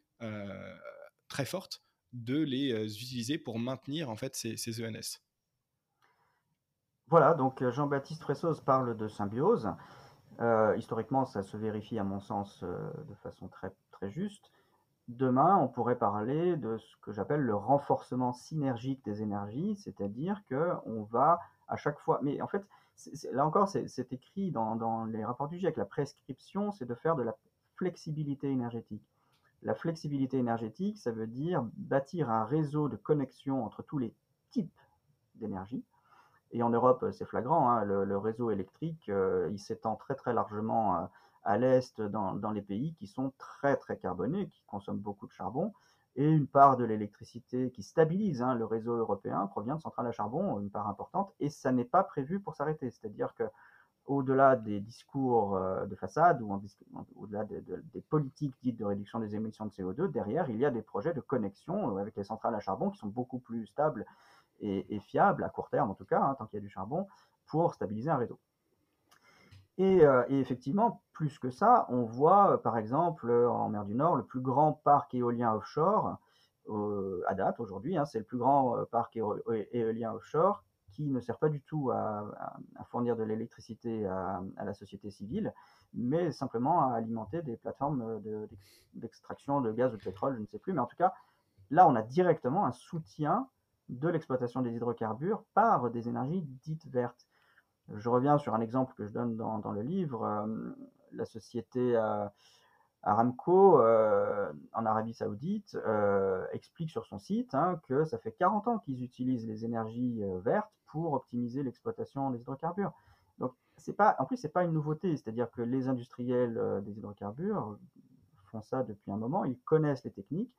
très forte de les utiliser pour maintenir en fait ces, ces ENS. Voilà, donc Jean-Baptiste Fressoz parle de symbiose. Historiquement, ça se vérifie à mon sens de façon très, très juste. Demain, on pourrait parler de ce que j'appelle le renforcement synergique des énergies, c'est-à-dire qu'on va à chaque fois, mais en fait, là encore, c'est écrit dans, les rapports du GIEC, la prescription, c'est de faire de la flexibilité énergétique. La flexibilité énergétique, ça veut dire bâtir un réseau de connexion entre tous les types d'énergie. Et en Europe, c'est flagrant, hein, le, réseau électrique, euh, il s'étend très très largement. Euh, à l'est dans, les pays qui sont très très carbonés, qui consomment beaucoup de charbon, et une part de l'électricité qui stabilise hein, le réseau européen provient de centrales à charbon, une part importante, et ça n'est pas prévu pour s'arrêter. C'est-à-dire que au-delà des discours euh, de façade ou au-delà des politiques dites de réduction des émissions de CO2, derrière, il y a des projets de connexion avec les centrales à charbon qui sont beaucoup plus stables et, fiables, à court terme en tout cas, hein, tant qu'il y a du charbon, pour stabiliser un réseau. Euh, et, effectivement, plus que ça, on voit euh, par exemple en mer du Nord le plus grand parc éolien offshore euh, à date aujourd'hui. Hein, c'est le plus grand parc éolien offshore qui ne sert pas du tout à, fournir de l'électricité à, la société civile, mais simplement à alimenter des plateformes d'extraction de, de gaz ou de pétrole, je ne sais plus. Mais en tout cas, là, on a directement un soutien de l'exploitation des hydrocarbures par des énergies dites vertes. Je reviens sur un exemple que je donne dans, le livre. Euh, la société euh, Aramco euh, en Arabie Saoudite explique sur son site hein, que ça fait 40 ans qu'ils utilisent les énergies vertes pour optimiser l'exploitation des hydrocarbures. Donc, pas, en plus, c'est pas une nouveauté, c'est-à-dire que les industriels des hydrocarbures font ça depuis un moment, ils connaissent les techniques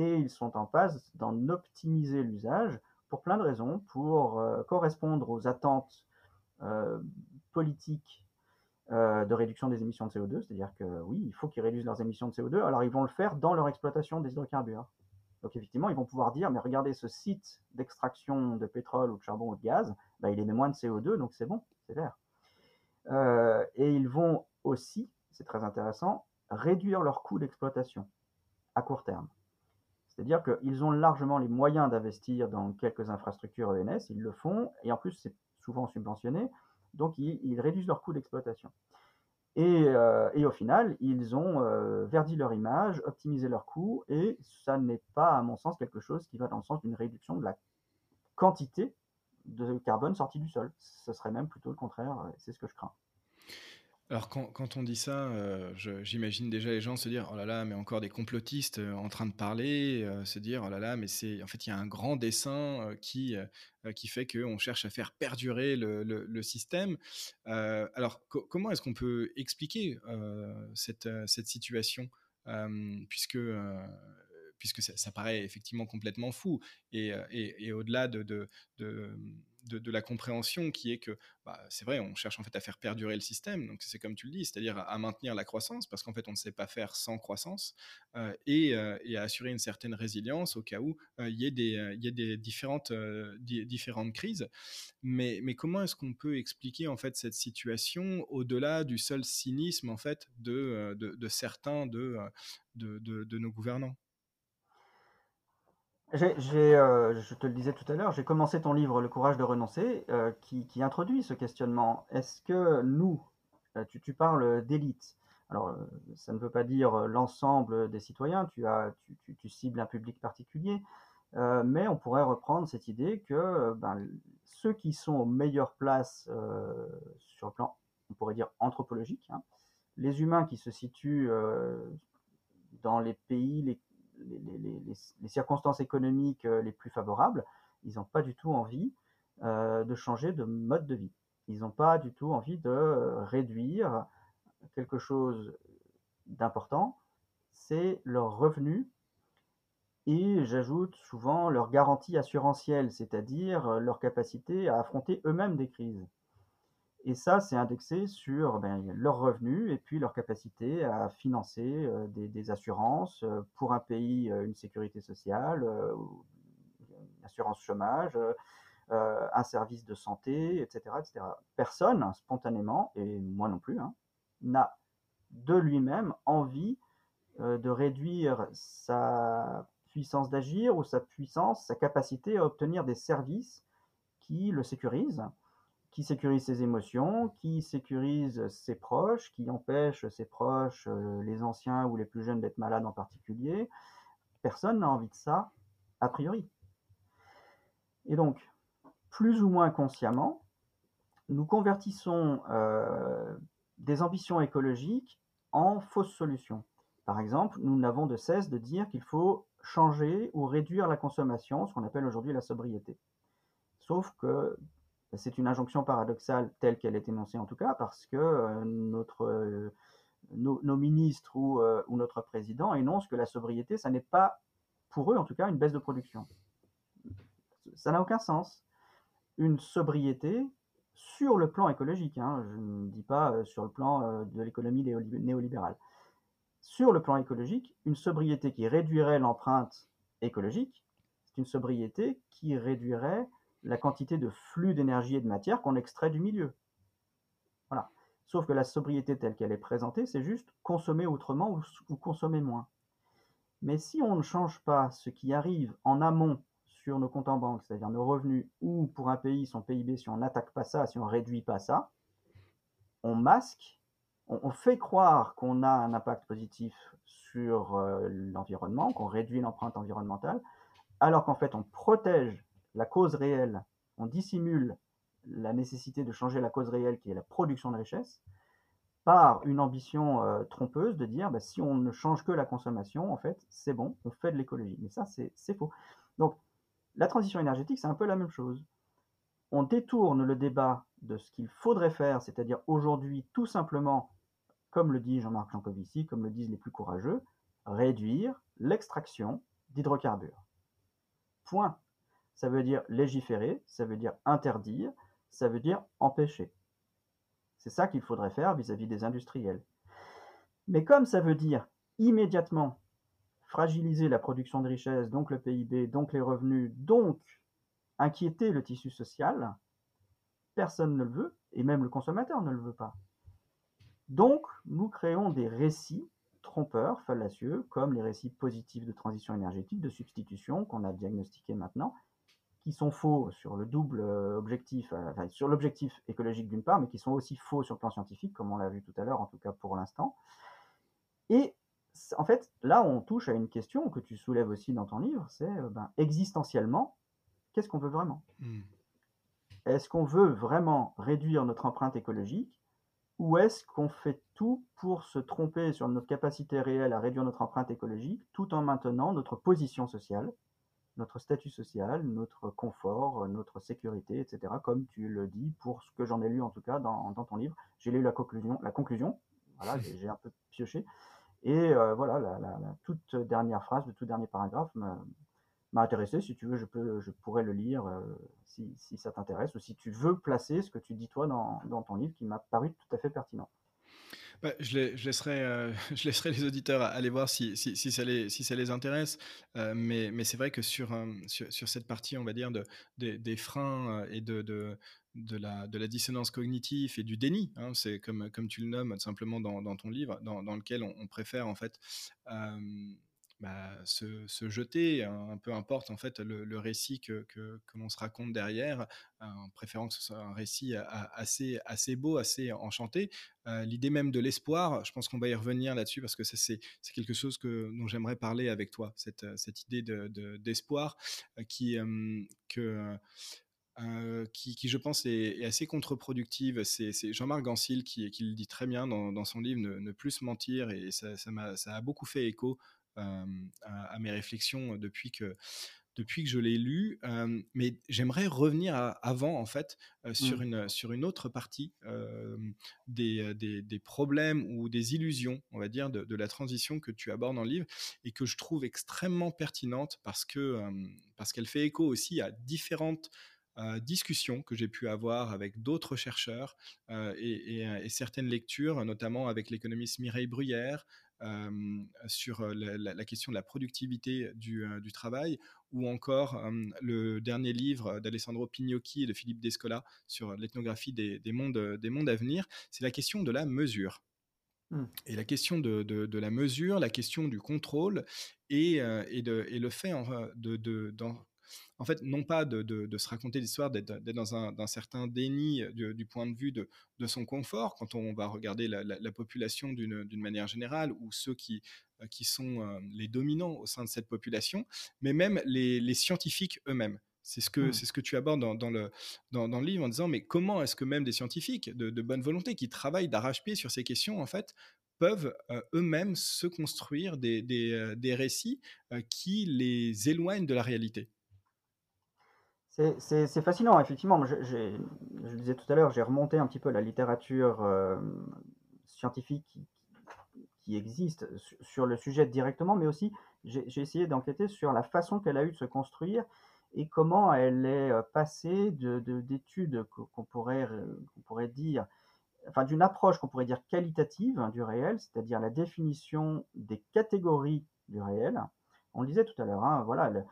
et ils sont en phase d'en optimiser l'usage pour plein de raisons, pour correspondre aux attentes euh, politique euh, de réduction des émissions de CO2, c'est-à-dire que oui, il faut qu'ils réduisent leurs émissions de CO2, alors ils vont le faire dans leur exploitation des hydrocarbures. Donc effectivement, ils vont pouvoir dire, mais regardez, ce site d'extraction de pétrole ou de charbon ou de gaz, bah, il émet moins de CO2, donc c'est bon, c'est vert. Euh, et ils vont aussi, c'est très intéressant, réduire leurs coûts d'exploitation à court terme. C'est-à-dire qu'ils ont largement les moyens d'investir dans quelques infrastructures ENS, ils le font, et en plus c'est souvent subventionné, donc ils, réduisent leurs coûts d'exploitation. Et, euh, et, au final, ils ont euh, verdi leur image, optimisé leurs coûts, et ça n'est pas, à mon sens, quelque chose qui va dans le sens d'une réduction de la quantité de carbone sorti du sol. Ce serait même plutôt le contraire, c'est ce que je crains. Alors quand, on dit ça, euh, j'imagine déjà les gens se dire oh là là, mais encore des complotistes euh, en train de parler, euh, se dire oh là là, mais c'est en fait il y a un grand dessin qui qui fait qu'on cherche à faire perdurer le, système. alors comment est-ce qu'on peut expliquer cette cette situation puisque puisque ça, paraît effectivement complètement fou. Et, et, au-delà de, la compréhension qui est que bah, c'est vrai, on cherche en fait à faire perdurer le système, donc c'est comme tu le dis, c'est-à-dire à, maintenir la croissance, parce qu'en fait on ne sait pas faire sans croissance, euh, et, euh, et, à assurer une certaine résilience au cas où euh, il y ait des, y des différentes, différentes crises. Mais, mais comment est-ce qu'on peut expliquer en fait cette situation au-delà du seul cynisme en fait de, de, certains de, de nos gouvernants? Euh, je te le disais tout à l'heure, j'ai commencé ton livre Le courage de renoncer, euh, qui, introduit ce questionnement. Est-ce que nous, euh, tu, parles d'élite, alors ça ne veut pas dire l'ensemble des citoyens, tu, as, tu, tu cibles un public particulier, mais on pourrait reprendre cette idée que ben, ceux qui sont aux meilleures places sur le plan, on pourrait dire anthropologique, hein, les humains qui se situent dans les pays, les les, circonstances économiques euh, les plus favorables, ils n'ont pas du tout envie euh, de changer de mode de vie. Ils n'ont pas du tout envie de réduire quelque chose d'important, c'est leur revenu et j'ajoute souvent leur garantie assurantielle, c'est-à-dire leur capacité à affronter eux-mêmes des crises. Et ça, c'est indexé sur ben, leurs revenus et puis leur capacité à financer des, assurances pour un pays, une sécurité sociale, une assurance chômage, un service de santé, etc., etc. Personne, spontanément, et moi non plus, hein, n'a de lui-même envie de réduire sa puissance d'agir ou sa puissance, sa capacité à obtenir des services qui le sécurisent qui sécurise ses émotions, qui sécurise ses proches, qui empêche ses proches, euh, les anciens ou les plus jeunes d'être malades en particulier. Personne n'a envie de ça, a priori. Et donc, plus ou moins consciemment, nous convertissons euh, des ambitions écologiques en fausses solutions. Par exemple, nous n'avons de cesse de dire qu'il faut changer ou réduire la consommation, ce qu'on appelle aujourd'hui la sobriété. Sauf que c'est une injonction paradoxale telle qu'elle est énoncée en tout cas, parce que euh, euh, nos, ministres euh, ou, notre président énoncent que la sobriété, ça n'est pas, pour eux en tout cas, une baisse de production. Ça n'a aucun sens. Une sobriété sur le plan écologique, hein, je ne dis pas sur le plan de l'économie néolibérale. Sur le plan écologique, une sobriété qui réduirait l'empreinte écologique, c'est une sobriété qui réduirait la quantité de flux d'énergie et de matière qu'on extrait du milieu. Voilà. Sauf que la sobriété telle qu'elle est présentée, c'est juste consommer autrement ou, consommer moins. Mais si on ne change pas ce qui arrive en amont sur nos comptes en banque, c'est-à-dire nos revenus, ou pour un pays, son PIB, si on n'attaque pas ça, si on ne réduit pas ça, on masque, on, fait croire qu'on a un impact positif sur euh, l'environnement, qu'on réduit l'empreinte environnementale, alors qu'en fait on protège la cause réelle, on dissimule la nécessité de changer la cause réelle qui est la production de richesse par une ambition euh, trompeuse de dire bah, si on ne change que la consommation, en fait, c'est bon, on fait de l'écologie. Mais ça, c'est faux. Donc, la transition énergétique, c'est un peu la même chose. On détourne le débat de ce qu'il faudrait faire, c'est-à-dire aujourd'hui, tout simplement, comme le dit Jean-Marc Jancovici, comme le disent les plus courageux, réduire l'extraction d'hydrocarbures. Point. Ça veut dire légiférer, ça veut dire interdire, ça veut dire empêcher. C'est ça qu'il faudrait faire vis-à-vis des industriels. Mais comme ça veut dire immédiatement fragiliser la production de richesse, donc le PIB, donc les revenus, donc inquiéter le tissu social, personne ne le veut, et même le consommateur ne le veut pas. Donc, nous créons des récits trompeurs, fallacieux, comme les récits positifs de transition énergétique, de substitution, qu'on a diagnostiqués maintenant, qui sont faux sur le double euh, objectif, euh, enfin, sur l'objectif écologique d'une part, mais qui sont aussi faux sur le plan scientifique, comme on l'a vu tout à l'heure, en tout cas pour l'instant. Et en fait, là, on touche à une question que tu soulèves aussi dans ton livre, c'est euh, ben, existentiellement, qu'est-ce qu'on veut vraiment? Hmm. Est-ce qu'on veut vraiment réduire notre empreinte écologique ou est-ce qu'on fait tout pour se tromper sur notre capacité réelle à réduire notre empreinte écologique tout en maintenant notre position sociale, notre statut social, notre confort, notre sécurité, etc. Comme tu le dis, pour ce que j'en ai lu en tout cas dans, ton livre. J'ai lu la conclusion, la conclusion voilà, [LAUGHS] j'ai un peu pioché. Et euh, voilà, la, toute dernière phrase, le tout dernier paragraphe m'a intéressé. Si tu veux, je, peux, je pourrais le lire euh, si, si, ça t'intéresse, ou si tu veux placer ce que tu dis toi dans, dans ton livre qui m'a paru tout à fait pertinent. Bah, je, je, laisserai, euh, [LAUGHS] je laisserai les auditeurs aller voir si, ça, les, intéresse. mais mais c'est vrai que sur, sur, cette partie, on va dire, de, des freins et de, la, dissonance cognitive et du déni, hein, c'est comme, tu le nommes simplement dans, ton livre, dans, lequel on, préfère en fait euh, bah, se, jeter, un, peu importe en fait le, récit que, que, que l'on se raconte derrière, en préférant que ce soit un récit assez, assez beau, assez enchanté. Euh, l'idée même de l'espoir, je pense qu'on va y revenir là-dessus parce que c'est quelque chose que, dont j'aimerais parler avec toi, cette, cette idée d'espoir de, qui, euh, qui, je pense, est, assez contre-productive. C'est Jean-Marc Gansil qui, qui, le dit très bien dans, dans son livre ne, plus mentir, et ça, ça, a, ça, a, beaucoup fait écho à, mes réflexions depuis que, depuis que je l'ai lu. Euh, mais j'aimerais revenir avant, en fait, sur, mmh. une, sur une autre partie des, des, des, problèmes ou des illusions, on va dire, de, de, la transition que tu abordes dans le livre et que je trouve extrêmement pertinente parce que parce qu'elle fait écho aussi à différentes discussions que j'ai pu avoir avec d'autres chercheurs et, certaines lectures, notamment avec l'économiste Mireille Bruyère, sur la, question de la productivité du, travail, ou encore le dernier livre d'Alessandro Pignocchi et de Philippe Descola sur l'ethnographie des, mondes, des mondes à venir, c'est la question de la mesure. Mmh. Et la question de, la mesure, la question du contrôle et, et, et le fait de, en fait, non pas de, se raconter l'histoire, d'être dans un, certain déni du, point de vue de, son confort, quand on va regarder la, population d'une manière générale, ou ceux qui, euh, qui sont euh, les dominants au sein de cette population, mais même les, scientifiques eux-mêmes. C'est ce, que, mmh. c'est ce que tu abordes dans, le, dans, le livre en disant, mais comment est-ce que même des scientifiques de, bonne volonté qui travaillent d'arrache-pied sur ces questions, en fait, peuvent euh, eux-mêmes se construire des, des, récits qui les éloignent de la réalité? C'est fascinant, effectivement. Je, le disais tout à l'heure, j'ai remonté un petit peu la littérature euh, scientifique qui, existe sur le sujet directement, mais aussi j'ai essayé d'enquêter sur la façon qu'elle a eu de se construire et comment elle est euh, passée d'études de, qu'on pourrait, dire, enfin d'une approche qu'on pourrait dire qualitative hein, du réel, c'est-à-dire la définition des catégories du réel. On le disait tout à l'heure, hein, voilà. Euh,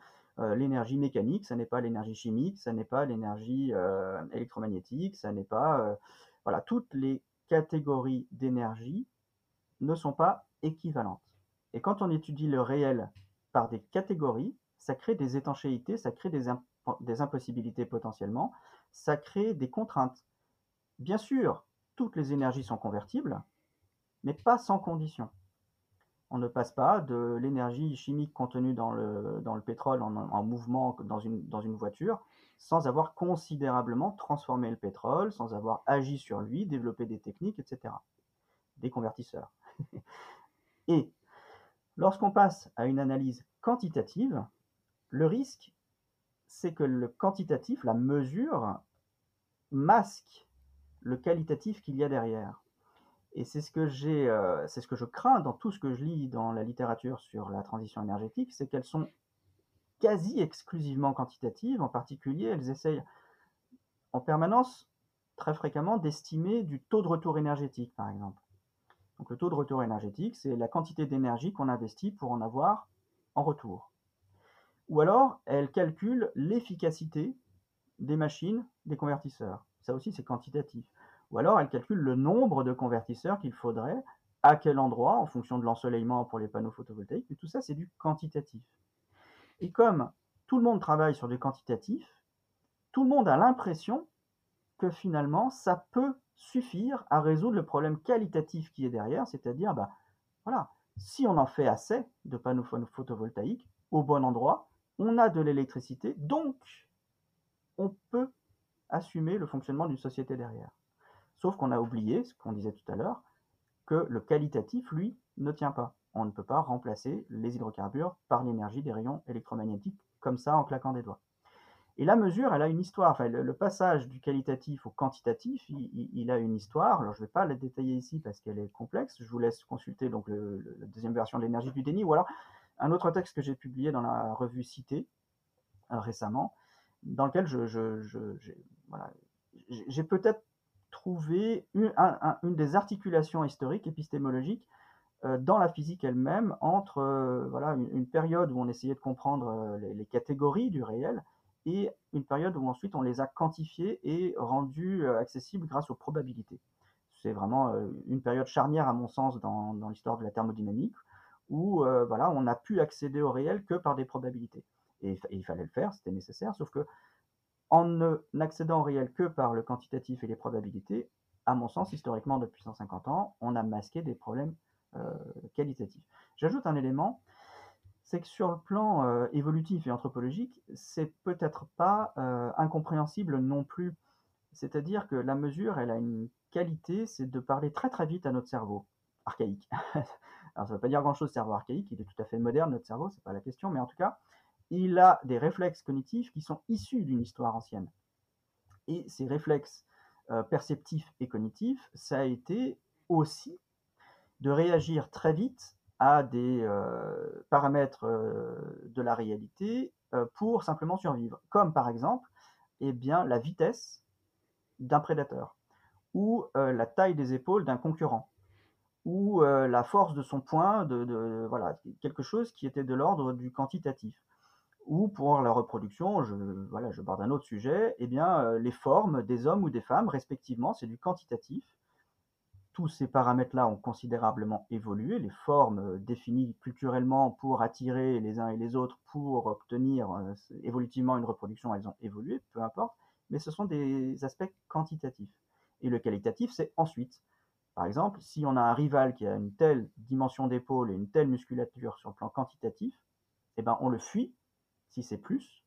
l'énergie mécanique, ça n'est pas l'énergie chimique, ça n'est pas l'énergie euh, électromagnétique, ça n'est pas... Euh, voilà, toutes les catégories d'énergie ne sont pas équivalentes. Et quand on étudie le réel par des catégories, ça crée des étanchéités, ça crée des impossibilités potentiellement, ça crée des contraintes. Bien sûr, toutes les énergies sont convertibles, mais pas sans conditions on ne passe pas de l'énergie chimique contenue dans le, pétrole en, mouvement dans une voiture sans avoir considérablement transformé le pétrole, sans avoir agi sur lui, développé des techniques, etc. Des convertisseurs. [LAUGHS] Et lorsqu'on passe à une analyse quantitative, le risque, c'est que le quantitatif, la mesure, masque le qualitatif qu'il y a derrière. Et c'est ce que j'ai, euh, c'est ce que je crains dans tout ce que je lis dans la littérature sur la transition énergétique, c'est qu'elles sont quasi exclusivement quantitatives. En particulier, elles essayent en permanence très fréquemment d'estimer du taux de retour énergétique, par exemple. Donc le taux de retour énergétique, c'est la quantité d'énergie qu'on investit pour en avoir en retour. Ou alors, elle calcule l'efficacité des machines, des convertisseurs. Ça aussi, c'est quantitatif. Ou alors, elle calcule le nombre de convertisseurs qu'il faudrait, à quel endroit, en fonction de l'ensoleillement pour les panneaux photovoltaïques. Mais tout ça, c'est du quantitatif. Et comme tout le monde travaille sur du quantitatif, tout le monde a l'impression que finalement, ça peut suffire à résoudre le problème qualitatif qui est derrière, c'est-à-dire, bah, voilà, si on en fait assez de panneaux photovoltaïques au bon endroit, on a de l'électricité, donc on peut assumer le fonctionnement d'une société derrière. Sauf qu'on a oublié, ce qu'on disait tout à l'heure, que le qualitatif, lui, ne tient pas. On ne peut pas remplacer les hydrocarbures par l'énergie des rayons électromagnétiques comme ça en claquant des doigts. Et la mesure, elle a une histoire. Enfin, le, passage du qualitatif au quantitatif, il, a une histoire. Alors, je ne vais pas la détailler ici parce qu'elle est complexe. Je vous laisse consulter donc la deuxième version de l'énergie du déni, ou alors un autre texte que j'ai publié dans la revue Cité euh, récemment, dans lequel je, j'ai peut-être trouvé une, des articulations historiques, épistémologiques, euh, dans la physique elle-même, entre euh, voilà, une, période où on essayait de comprendre les catégories du réel, et une période où ensuite on les a quantifiés et rendus euh, accessibles grâce aux probabilités. C'est vraiment euh, une période charnière à mon sens dans, l'histoire de la thermodynamique où euh, voilà, on n'a pu accéder au réel que par des probabilités. Et, il fallait le faire, c'était nécessaire, sauf que en n'accédant au réel que par le quantitatif et les probabilités, à mon sens, historiquement, depuis 150 ans, on a masqué des problèmes qualitatifs. J'ajoute un élément, c'est que sur le plan euh, évolutif et anthropologique, c'est peut-être pas euh, incompréhensible non plus. C'est-à-dire que la mesure, elle a une qualité, c'est de parler très très vite à notre cerveau archaïque. [LAUGHS] Alors ça ne veut pas dire grand-chose cerveau archaïque, il est tout à fait moderne notre cerveau, c'est pas la question, mais en tout cas, il a des réflexes cognitifs qui sont issus d'une histoire ancienne. Et ces réflexes euh, perceptifs et cognitifs, ça a été aussi de réagir très vite à des euh, paramètres euh, de la réalité pour simplement survivre, comme par exemple eh bien, la vitesse d'un prédateur, ou la taille des épaules d'un concurrent, ou la force de son poing, de, voilà, quelque chose qui était de l'ordre du quantitatif. Ou pour la reproduction, je, voilà, je barre d'un autre sujet, eh bien, les formes des hommes ou des femmes, respectivement, c'est du quantitatif tous ces paramètres-là ont considérablement évolué. Les formes euh, définies culturellement pour attirer les uns et les autres, pour obtenir euh, évolutivement une reproduction, elles ont évolué, peu importe. Mais ce sont des aspects quantitatifs. Et le qualitatif, c'est ensuite. Par exemple, si on a un rival qui a une telle dimension d'épaule et une telle musculature sur le plan quantitatif, eh ben on le fuit si c'est plus.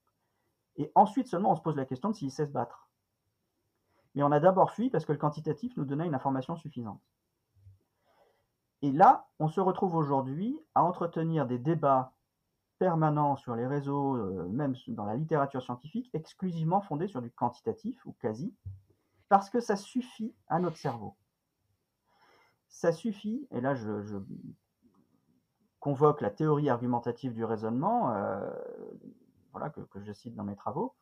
Et ensuite seulement on se pose la question de s'il sait se battre mais on a d'abord fui parce que le quantitatif nous donnait une information suffisante. Et là, on se retrouve aujourd'hui à entretenir des débats permanents sur les réseaux, euh, même dans la littérature scientifique, exclusivement fondés sur du quantitatif ou quasi, parce que ça suffit à notre cerveau. Ça suffit, et là je, convoque la théorie argumentative du raisonnement, euh, voilà, que je cite dans mes travaux,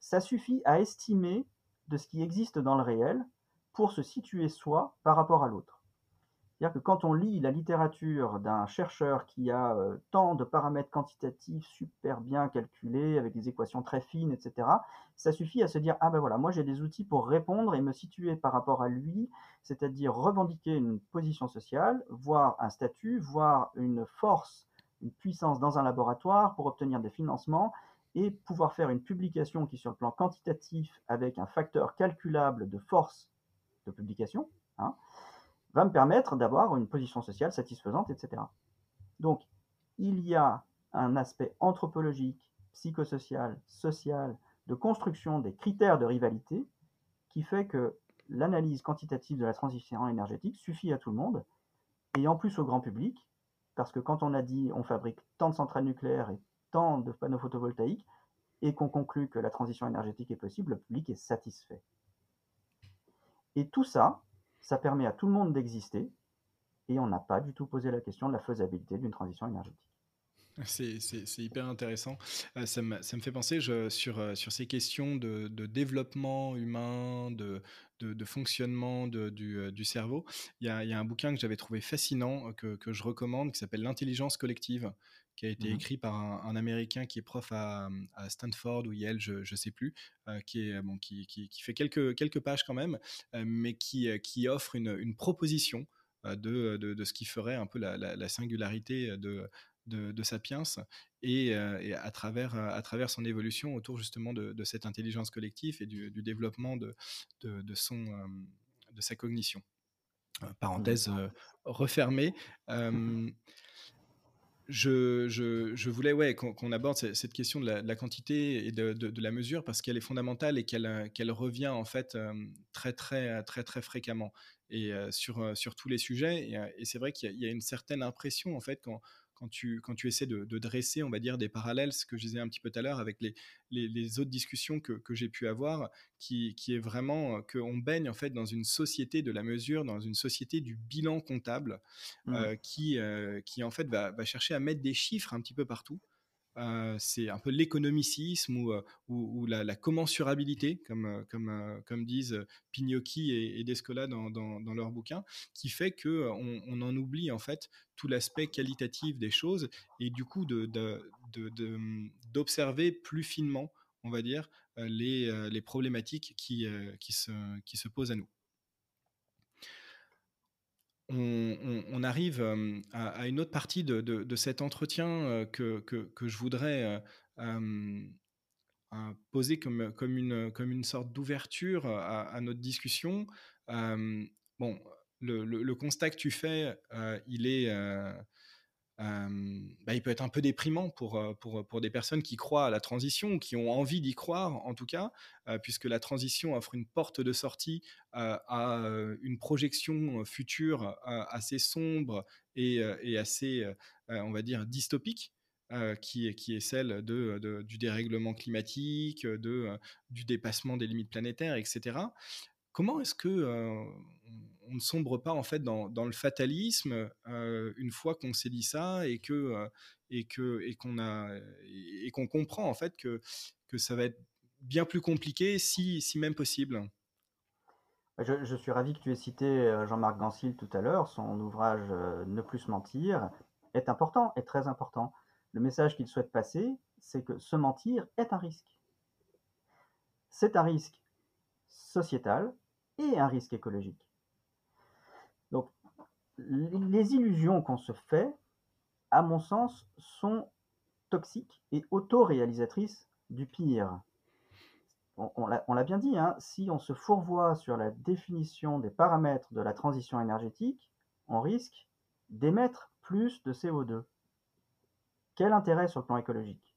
ça suffit à estimer de ce qui existe dans le réel pour se situer soi par rapport à l'autre. C'est-à-dire que quand on lit la littérature d'un chercheur qui a euh, tant de paramètres quantitatifs super bien calculés, avec des équations très fines, etc., ça suffit à se dire, ah ben voilà, moi j'ai des outils pour répondre et me situer par rapport à lui, c'est-à-dire revendiquer une position sociale, voire un statut, voire une force, une puissance dans un laboratoire pour obtenir des financements, et pouvoir faire une publication qui, sur le plan quantitatif, avec un facteur calculable de force de publication, hein, va me permettre d'avoir une position sociale satisfaisante, etc. Donc, il y a un aspect anthropologique, psychosocial, social, de construction des critères de rivalité qui fait que l'analyse quantitative de la transition énergétique suffit à tout le monde, et en plus au grand public, parce que quand on a dit on fabrique tant de centrales nucléaires et de panneaux photovoltaïques et qu'on conclut que la transition énergétique est possible, le public est satisfait. Et tout ça, ça permet à tout le monde d'exister et on n'a pas du tout posé la question de la faisabilité d'une transition énergétique. C'est hyper intéressant. Euh, ça, me, fait penser euh, sur ces questions de, développement humain, de, de, fonctionnement du, cerveau. Il y, a, un bouquin que j'avais trouvé fascinant, que, je recommande, qui s'appelle L'intelligence collective, qui a été mmh écrit par un, Américain qui est prof à, Stanford ou Yale, je ne sais plus, qui, est, bon, qui, fait quelques, quelques pages quand même, mais qui, qui offre une, une proposition de, de, ce qui ferait un peu la, la singularité de, de, Sapiens et, euh, à, travers, euh, à travers son évolution autour justement de, cette intelligence collective et du, développement de, de, son, euh, de sa cognition. parenthèse refermée. Je, je, voulais ouais, qu'on aborde cette question de la, quantité et de, la mesure parce qu'elle est fondamentale et qu'elle qu'elle revient en fait très très très très fréquemment et sur, sur tous les sujets. Et, c'est vrai qu'il y, a une certaine impression en fait quand tu, quand tu essaies de, dresser, on va dire, des parallèles, ce que je disais un petit peu tout à l'heure avec les, les, autres discussions que, que j'ai pu avoir, qui, qui est vraiment euh, qu'on baigne en fait dans une société de la mesure, dans une société du bilan comptable, mmh. euh, qui, euh, qui en fait va, va, chercher à mettre des chiffres un petit peu partout. Euh, c'est un peu l'économicisme ou, euh, la, commensurabilité, comme, euh, disent Pignocchi et, Descola dans, leur bouquin, qui fait que on, en oublie en fait tout l'aspect qualitatif des choses et du coup d'observer de, de, plus finement, on va dire, les, problématiques qui se posent à nous on, arrive euh, à, une autre partie de, cet entretien euh, que, je voudrais euh, poser comme, une, comme une sorte d'ouverture à, notre discussion. bon, le, constat que tu fais, il est bah, il peut être un peu déprimant pour, pour, pour, des personnes qui croient à la transition qui ont envie d'y croire, en tout cas, puisque la transition offre une porte de sortie à une projection future assez sombre et, et assez, on va dire, dystopique. qui, qui, est celle de, du dérèglement climatique, de, du dépassement des limites planétaires, etc. Comment est-ce que on ne sombre pas en fait dans, le fatalisme euh, une fois qu'on s'est dit ça et que euh, et que et qu'on a et qu'on comprend en fait que que ça va être bien plus compliqué si si même possible. Je, suis ravi que tu aies cité Jean-Marc Gansil tout à l'heure. Son ouvrage Ne plus mentir est important, est très important. Le message qu'il souhaite passer, c'est que se mentir est un risque. C'est un risque sociétal, et un risque écologique. Les illusions qu'on se fait, à mon sens, sont toxiques et autoréalisatrices du pire. On, l'a bien dit, hein, si on se fourvoie sur la définition des paramètres de la transition énergétique, on risque d'émettre plus de CO2. Quel intérêt sur le plan écologique?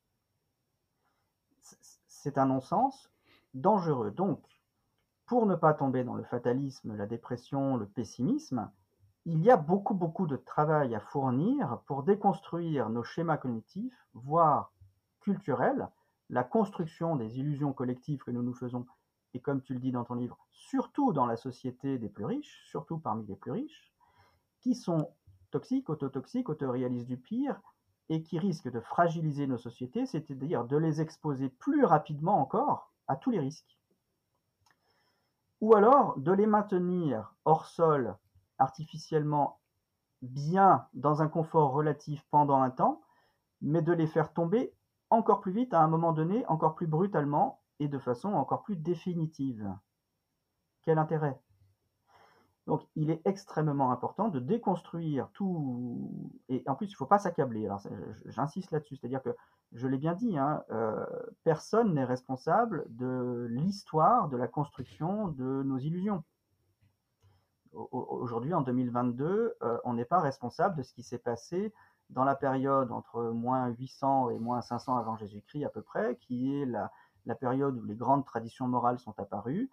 C'est un non-sens dangereux. Donc, pour ne pas tomber dans le fatalisme, la dépression, le pessimisme, il y a beaucoup, beaucoup de travail à fournir pour déconstruire nos schémas cognitifs, voire culturels, la construction des illusions collectives que nous nous faisons, et comme tu le dis dans ton livre, surtout dans la société des plus riches, surtout parmi les plus riches, qui sont toxiques, autotoxiques, autoréalisent du pire, et qui risquent de fragiliser nos sociétés, c'est-à-dire de les exposer plus rapidement encore à tous les risques. Ou alors de les maintenir hors sol artificiellement bien dans un confort relatif pendant un temps, mais de les faire tomber encore plus vite à un moment donné, encore plus brutalement et de façon encore plus définitive. Quel intérêt? Donc, il est extrêmement important de déconstruire tout. Et en plus, il ne faut pas s'accabler. Alors, j'insiste là-dessus. C'est-à-dire que, je l'ai bien dit, hein, euh, personne n'est responsable de l'histoire de la construction de nos illusions. Aujourd'hui, en 2022, euh, on n'est pas responsable de ce qui s'est passé dans la période entre moins 800 et moins 500 avant Jésus-Christ à peu près, qui est la, période où les grandes traditions morales sont apparues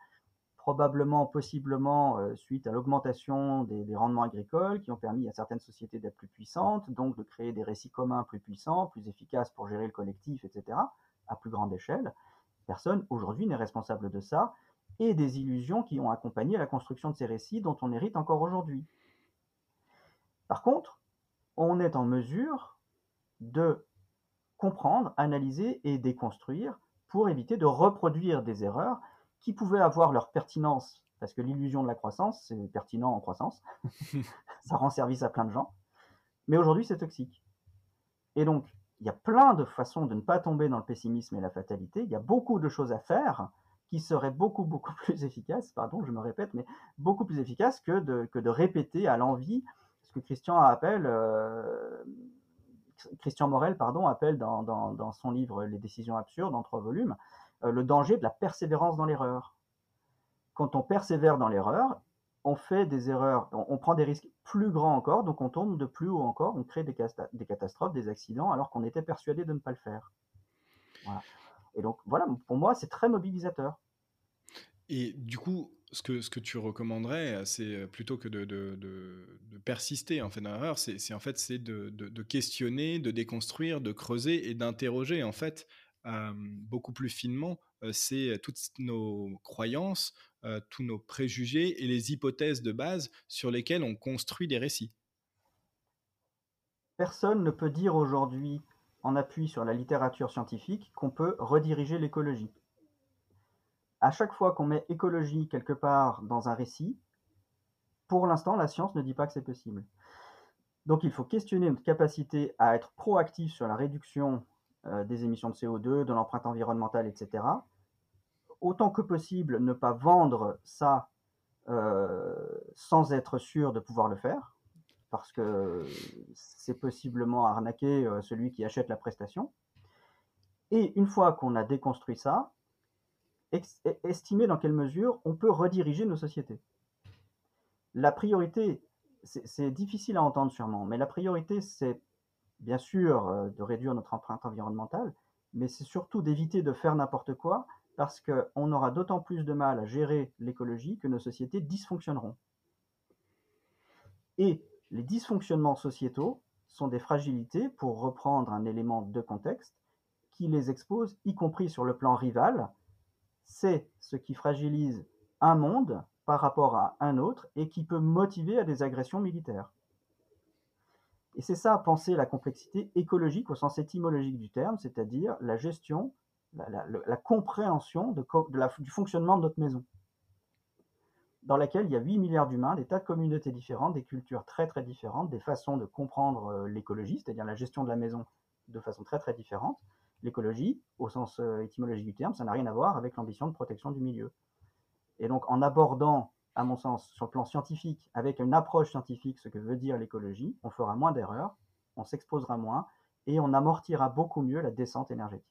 probablement, possiblement, euh, suite à l'augmentation des, rendements agricoles qui ont permis à certaines sociétés d'être plus puissantes, donc de créer des récits communs plus puissants, plus efficaces pour gérer le collectif, etc., à plus grande échelle. Personne aujourd'hui n'est responsable de ça et des illusions qui ont accompagné la construction de ces récits dont on hérite encore aujourd'hui. Par contre, on est en mesure de comprendre, analyser et déconstruire pour éviter de reproduire des erreurs qui pouvaient avoir leur pertinence parce que l'illusion de la croissance, c'est pertinent en croissance, [LAUGHS] ça rend service à plein de gens, mais aujourd'hui c'est toxique. Et donc, il y a plein de façons de ne pas tomber dans le pessimisme et la fatalité, il y a beaucoup de choses à faire qui seraient beaucoup, beaucoup [LAUGHS] plus efficaces, pardon, je me répète, mais beaucoup plus efficaces que de, que de répéter à l'envie ce que Christian appelle, euh, Christian Morel, pardon, appelle dans, dans, dans, son livre Les décisions absurdes, en trois volumes, euh, le danger de la persévérance dans l'erreur. Quand on persévère dans l'erreur, on fait des erreurs, on, prend des risques plus grands encore, donc on tombe de plus haut encore, on crée des, des catastrophes, des accidents, alors qu'on était persuadé de ne pas le faire. Voilà. Et donc voilà, pour moi, c'est très mobilisateur. Et du coup, ce que, ce que tu recommanderais, c'est plutôt que de, de, de, persister en fait dans l'erreur, c'est en fait c'est de, de, questionner, de déconstruire, de creuser et d'interroger en fait euh, beaucoup plus finement, euh, c'est toutes nos croyances, euh, tous nos préjugés et les hypothèses de base sur lesquelles on construit des récits. Personne ne peut dire aujourd'hui, en appui sur la littérature scientifique, qu'on peut rediriger l'écologie. À chaque fois qu'on met écologie quelque part dans un récit, pour l'instant, la science ne dit pas que c'est possible. Donc il faut questionner notre capacité à être proactif sur la réduction euh, des émissions de CO2, de l'empreinte environnementale, etc. Autant que possible, ne pas vendre ça euh, sans être sûr de pouvoir le faire, parce que c'est possiblement arnaquer euh, celui qui achète la prestation. Et une fois qu'on a déconstruit ça, estimer dans quelle mesure on peut rediriger nos sociétés. La priorité, c'est difficile à entendre sûrement, mais la priorité, c'est bien sûr euh, de réduire notre empreinte environnementale, mais c'est surtout d'éviter de faire n'importe quoi parce qu'on aura d'autant plus de mal à gérer l'écologie que nos sociétés dysfonctionneront. Et les dysfonctionnements sociétaux sont des fragilités, pour reprendre un élément de contexte, qui les exposent, y compris sur le plan rival. C'est ce qui fragilise un monde par rapport à un autre et qui peut motiver à des agressions militaires. Et c'est ça, penser la complexité écologique au sens étymologique du terme, c'est-à-dire la gestion, la, compréhension du fonctionnement de notre maison, dans laquelle il y a 8 milliards d'humains, des tas de communautés différentes, des cultures très très différentes, des façons de comprendre euh, l'écologie, c'est-à-dire la gestion de la maison de façon très très différente. L'écologie, au sens euh, étymologique du terme, ça n'a rien à voir avec l'ambition de protection du milieu. Et donc en abordant à mon sens, sur le plan scientifique, avec une approche scientifique, ce que veut dire l'écologie, on fera moins d'erreurs, on s'exposera moins et on amortira beaucoup mieux la descente énergétique.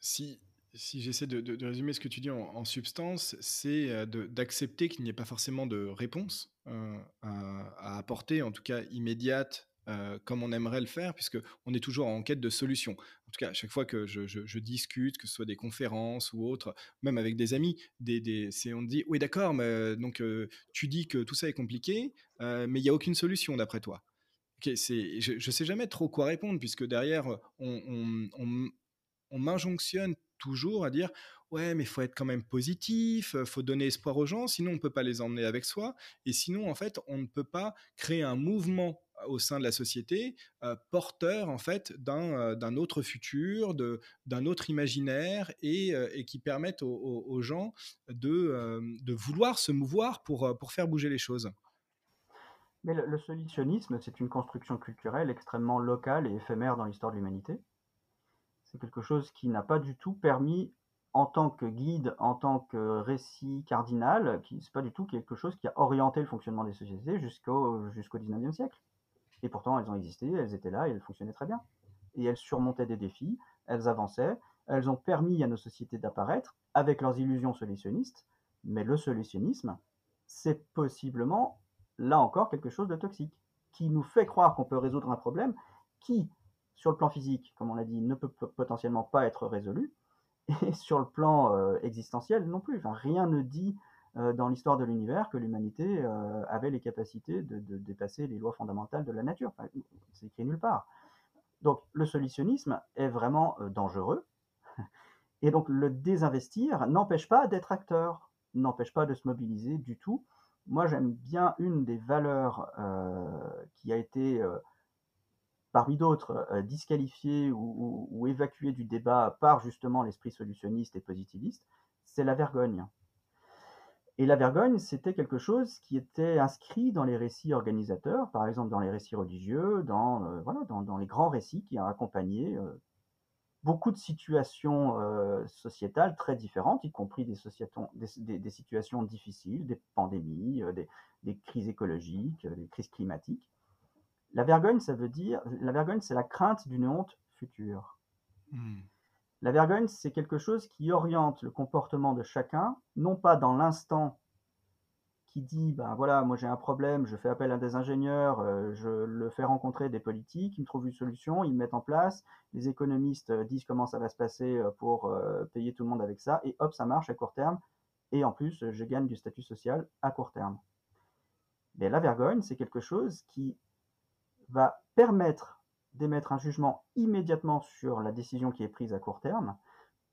Si, si j'essaie de, résumer ce que tu dis en, substance, c'est euh, d'accepter qu'il n'y ait pas forcément de réponse euh, à, apporter, en tout cas immédiate, euh, comme on aimerait le faire, puisque on est toujours en quête de solutions. En tout cas, à chaque fois que je, discute, que ce soit des conférences ou autres, même avec des amis, des, des on dit oui d'accord, mais donc tu dis que tout ça est compliqué, mais il n'y a aucune solution d'après toi. Je ne sais jamais trop quoi répondre puisque derrière on m'injonctionne toujours à dire ouais mais faut être quand même positif, faut donner espoir aux gens, sinon on peut pas les emmener avec soi et sinon en fait on ne peut pas créer un mouvement au sein de la société, euh, porteur en fait d'un euh, autre futur, d'un autre imaginaire et, euh, qui permettent aux, gens de, de, vouloir se mouvoir pour, pour faire bouger les choses. Mais le, solutionnisme, c'est une construction culturelle extrêmement locale et éphémère dans l'histoire de l'humanité. C'est quelque chose qui n'a pas du tout permis en tant que guide, en tant que récit cardinal, qui c'est pas du tout quelque chose qui a orienté le fonctionnement des sociétés jusqu'au jusqu'au 19e siècle. Et pourtant, elles ont existé, elles étaient là elles fonctionnaient très bien. Et elles surmontaient des défis, elles avançaient, elles ont permis à nos sociétés d'apparaître avec leurs illusions solutionnistes. Mais le solutionnisme, c'est possiblement, là encore, quelque chose de toxique, qui nous fait croire qu'on peut résoudre un problème qui, sur le plan physique, comme on l'a dit, ne peut potentiellement pas être résolu, [LAUGHS] et sur le plan euh, existentiel non plus. Enfin, rien ne dit euh, dans l'histoire de l'univers que l'humanité euh, avait les capacités de, dépasser les lois fondamentales de la nature. C'est écrit nulle part. Donc le solutionnisme est vraiment dangereux. [LAUGHS] Et donc le désinvestir n'empêche pas d'être acteur, n'empêche pas de se mobiliser du tout. Moi j'aime bien une des valeurs qui a été parmi d'autres disqualifiée ou, ou, ou évacuée du débat par justement l'esprit solutionniste et positiviste, c'est la vergogne. Et la vergogne, c'était quelque chose qui était inscrit dans les récits organisateurs, par exemple dans les récits religieux, dans, euh, les grands récits qui ont accompagné euh, beaucoup de situations euh, sociétales très différentes, y compris des, situations difficiles, des pandémies, des, crises écologiques, des crises climatiques. La vergogne, ça veut dire, la vergogne, c'est la crainte d'une honte future. Mmh. La vergogne, c'est quelque chose qui oriente le comportement de chacun, non pas dans l'instant qui dit, ben voilà, moi j'ai un problème, je fais appel à des ingénieurs, euh, je le fais rencontrer des politiques, ils me trouvent une solution, ils me mettent en place, les économistes euh, disent comment ça va se passer euh, pour payer tout le monde avec ça, et hop, ça marche à court terme, et en plus, je gagne du statut social à court terme. Mais la vergogne, c'est quelque chose qui va permettre d'émettre un jugement immédiatement sur la décision qui est prise à court terme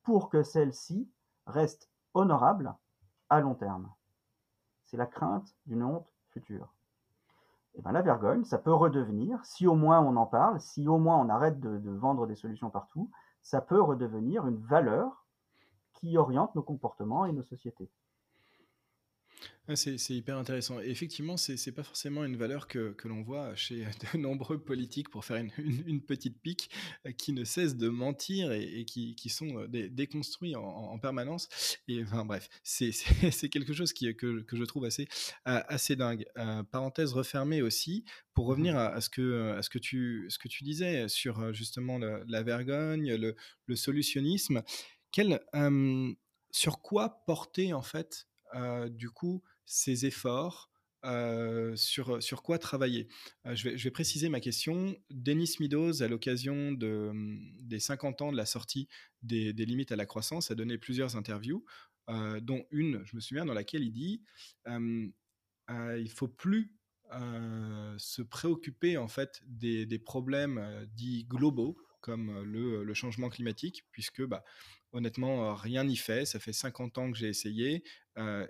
pour que celle-ci reste honorable à long terme. C'est la crainte d'une honte future. Et bien la vergogne, ça peut redevenir, si au moins on en parle, si au moins on arrête de, de vendre des solutions partout, ça peut redevenir une valeur qui oriente nos comportements et nos sociétés. Ah, c'est hyper intéressant. Et effectivement, c'est n'est pas forcément une valeur que, que l'on voit chez [LAUGHS] de nombreux politiques, pour faire une, une, petite pique, euh, qui ne cessent de mentir et, et qui, qui, sont euh, déconstruits en, en, permanence. Et enfin bref, c'est [LAUGHS] quelque chose qui, que, que, je trouve assez, assez dingue. Euh, parenthèse refermée aussi, pour mmh revenir à, à, ce que, à ce que, tu, ce que tu disais sur justement la, la vergogne, le, le solutionnisme, quel, euh, sur quoi porter en fait du coup ces efforts euh, sur, sur quoi travailler? Euh, je, vais, préciser ma question. Denis Meadows, à l'occasion de, des 50 ans de la sortie des, limites à la croissance, a donné plusieurs interviews, euh, dont une, je me souviens, dans laquelle il dit euh, euh, il faut plus se préoccuper en fait des, des problèmes dits globaux comme le, changement climatique, puisque bah, honnêtement, rien n'y fait. Ça fait 50 ans que j'ai essayé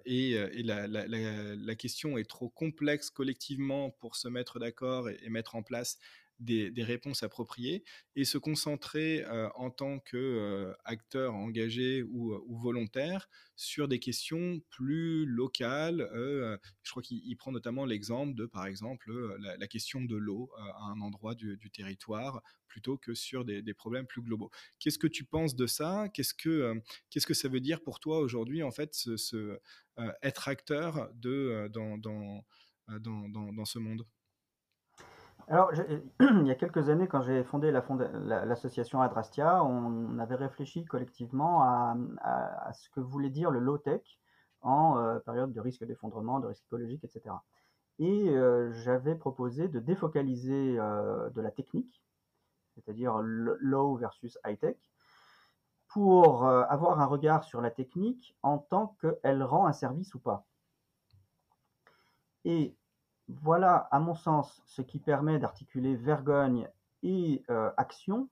et, la, question est trop complexe collectivement pour se mettre d'accord et, mettre en place des, réponses appropriées et se concentrer euh, en tant qu'acteur euh, engagé ou, ou, volontaire sur des questions plus locales. Euh, je crois qu'il prend notamment l'exemple de, par exemple, la, question de l'eau à un endroit du, territoire plutôt que sur des, problèmes plus globaux. Qu'est-ce que tu penses de ça? Qu'est-ce que que ça veut dire pour toi aujourd'hui, en fait, ce, être acteur de dans, dans, dans, dans ce monde? Alors, [CLEARS THROAT] il y a quelques années, quand j'ai fondé l'association la Adrastia, on avait réfléchi collectivement à, ce que voulait dire le low-tech en euh, période de risque d'effondrement, de risque écologique, etc. Et euh, j'avais proposé de défocaliser euh, de la technique, c'est-à-dire low versus high-tech, pour avoir un regard sur la technique en tant qu'elle rend un service ou pas. Et voilà, à mon sens, ce qui permet d'articuler vergogne et euh, action,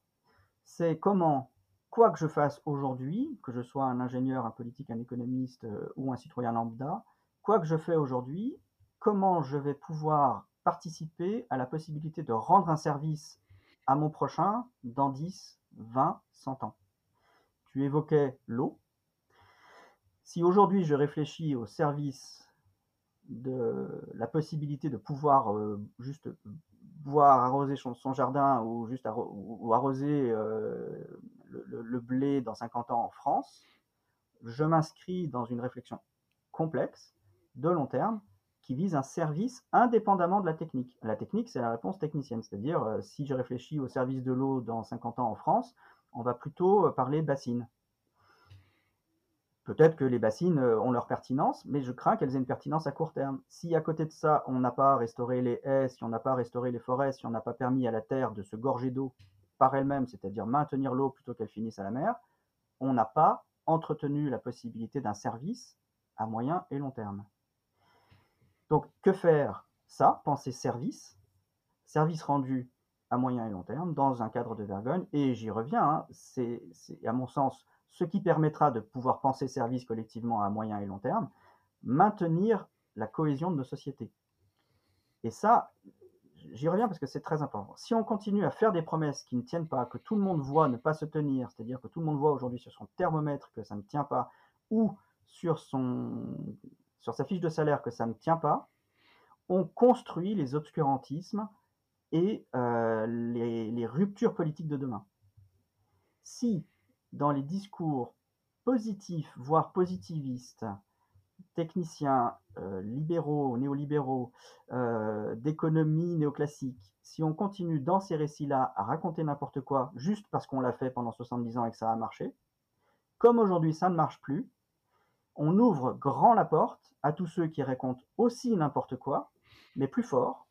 c'est comment, quoi que je fasse aujourd'hui, que je sois un ingénieur, un politique, un économiste euh, ou un citoyen lambda, quoi que je fais aujourd'hui, comment je vais pouvoir participer à la possibilité de rendre un service à mon prochain dans 10, 20, 100 ans. Tu évoquais l'eau. Si aujourd'hui je réfléchis au service de la possibilité de pouvoir euh, juste boire, arroser son, jardin ou juste arroser euh, le, le, blé dans 50 ans en France, je m'inscris dans une réflexion complexe, de long terme, qui vise un service indépendamment de la technique. La technique, c'est la réponse technicienne, c'est-à-dire euh, si je réfléchis au service de l'eau dans 50 ans en France, on va plutôt parler bassine. Peut-être que les bassines euh, ont leur pertinence, mais je crains qu'elles aient une pertinence à court terme. Si à côté de ça, on n'a pas restauré les haies, si on n'a pas restauré les forêts, si on n'a pas permis à la terre de se gorger d'eau par elle-même, c'est-à-dire maintenir l'eau plutôt qu'elle finisse à la mer, on n'a pas entretenu la possibilité d'un service à moyen et long terme. Donc, que faire? Ça, penser service, service rendu à moyen et long terme, dans un cadre de vergogne, et j'y reviens, hein, c'est à mon sens ce qui permettra de pouvoir penser service collectivement à moyen et long terme, maintenir la cohésion de nos sociétés. Et ça, j'y reviens parce que c'est très important. Si on continue à faire des promesses qui ne tiennent pas, que tout le monde voit ne pas se tenir, c'est-à-dire que tout le monde voit aujourd'hui sur son thermomètre que ça ne tient pas, ou sur son, sur sa fiche de salaire que ça ne tient pas, on construit les obscurantismes et euh, les, ruptures politiques de demain. Si dans les discours positifs, voire positivistes, techniciens, euh, libéraux, néolibéraux, euh, d'économie néoclassique, si on continue dans ces récits-là à raconter n'importe quoi juste parce qu'on l'a fait pendant 70 ans et que ça a marché, comme aujourd'hui ça ne marche plus, on ouvre grand la porte à tous ceux qui racontent aussi n'importe quoi, mais plus fort,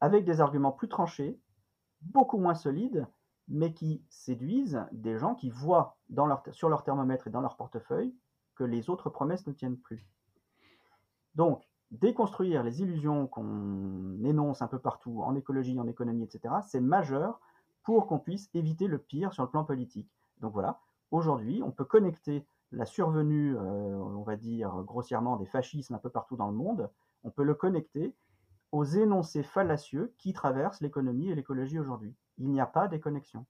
avec des arguments plus tranchés, beaucoup moins solides, mais qui séduisent des gens qui voient sur leur thermomètre et dans leur portefeuille que les autres promesses ne tiennent plus. Donc, déconstruire les illusions qu'on énonce un peu partout, en écologie, en économie, etc., c'est majeur pour qu'on puisse éviter le pire sur le plan politique. Donc voilà, aujourd'hui, on peut connecter la survenue, euh, on va dire grossièrement, des fascismes un peu partout dans le monde, on peut le connecter aux énoncés fallacieux qui traversent l'économie et l'écologie aujourd'hui. Il n'y a pas de connexions.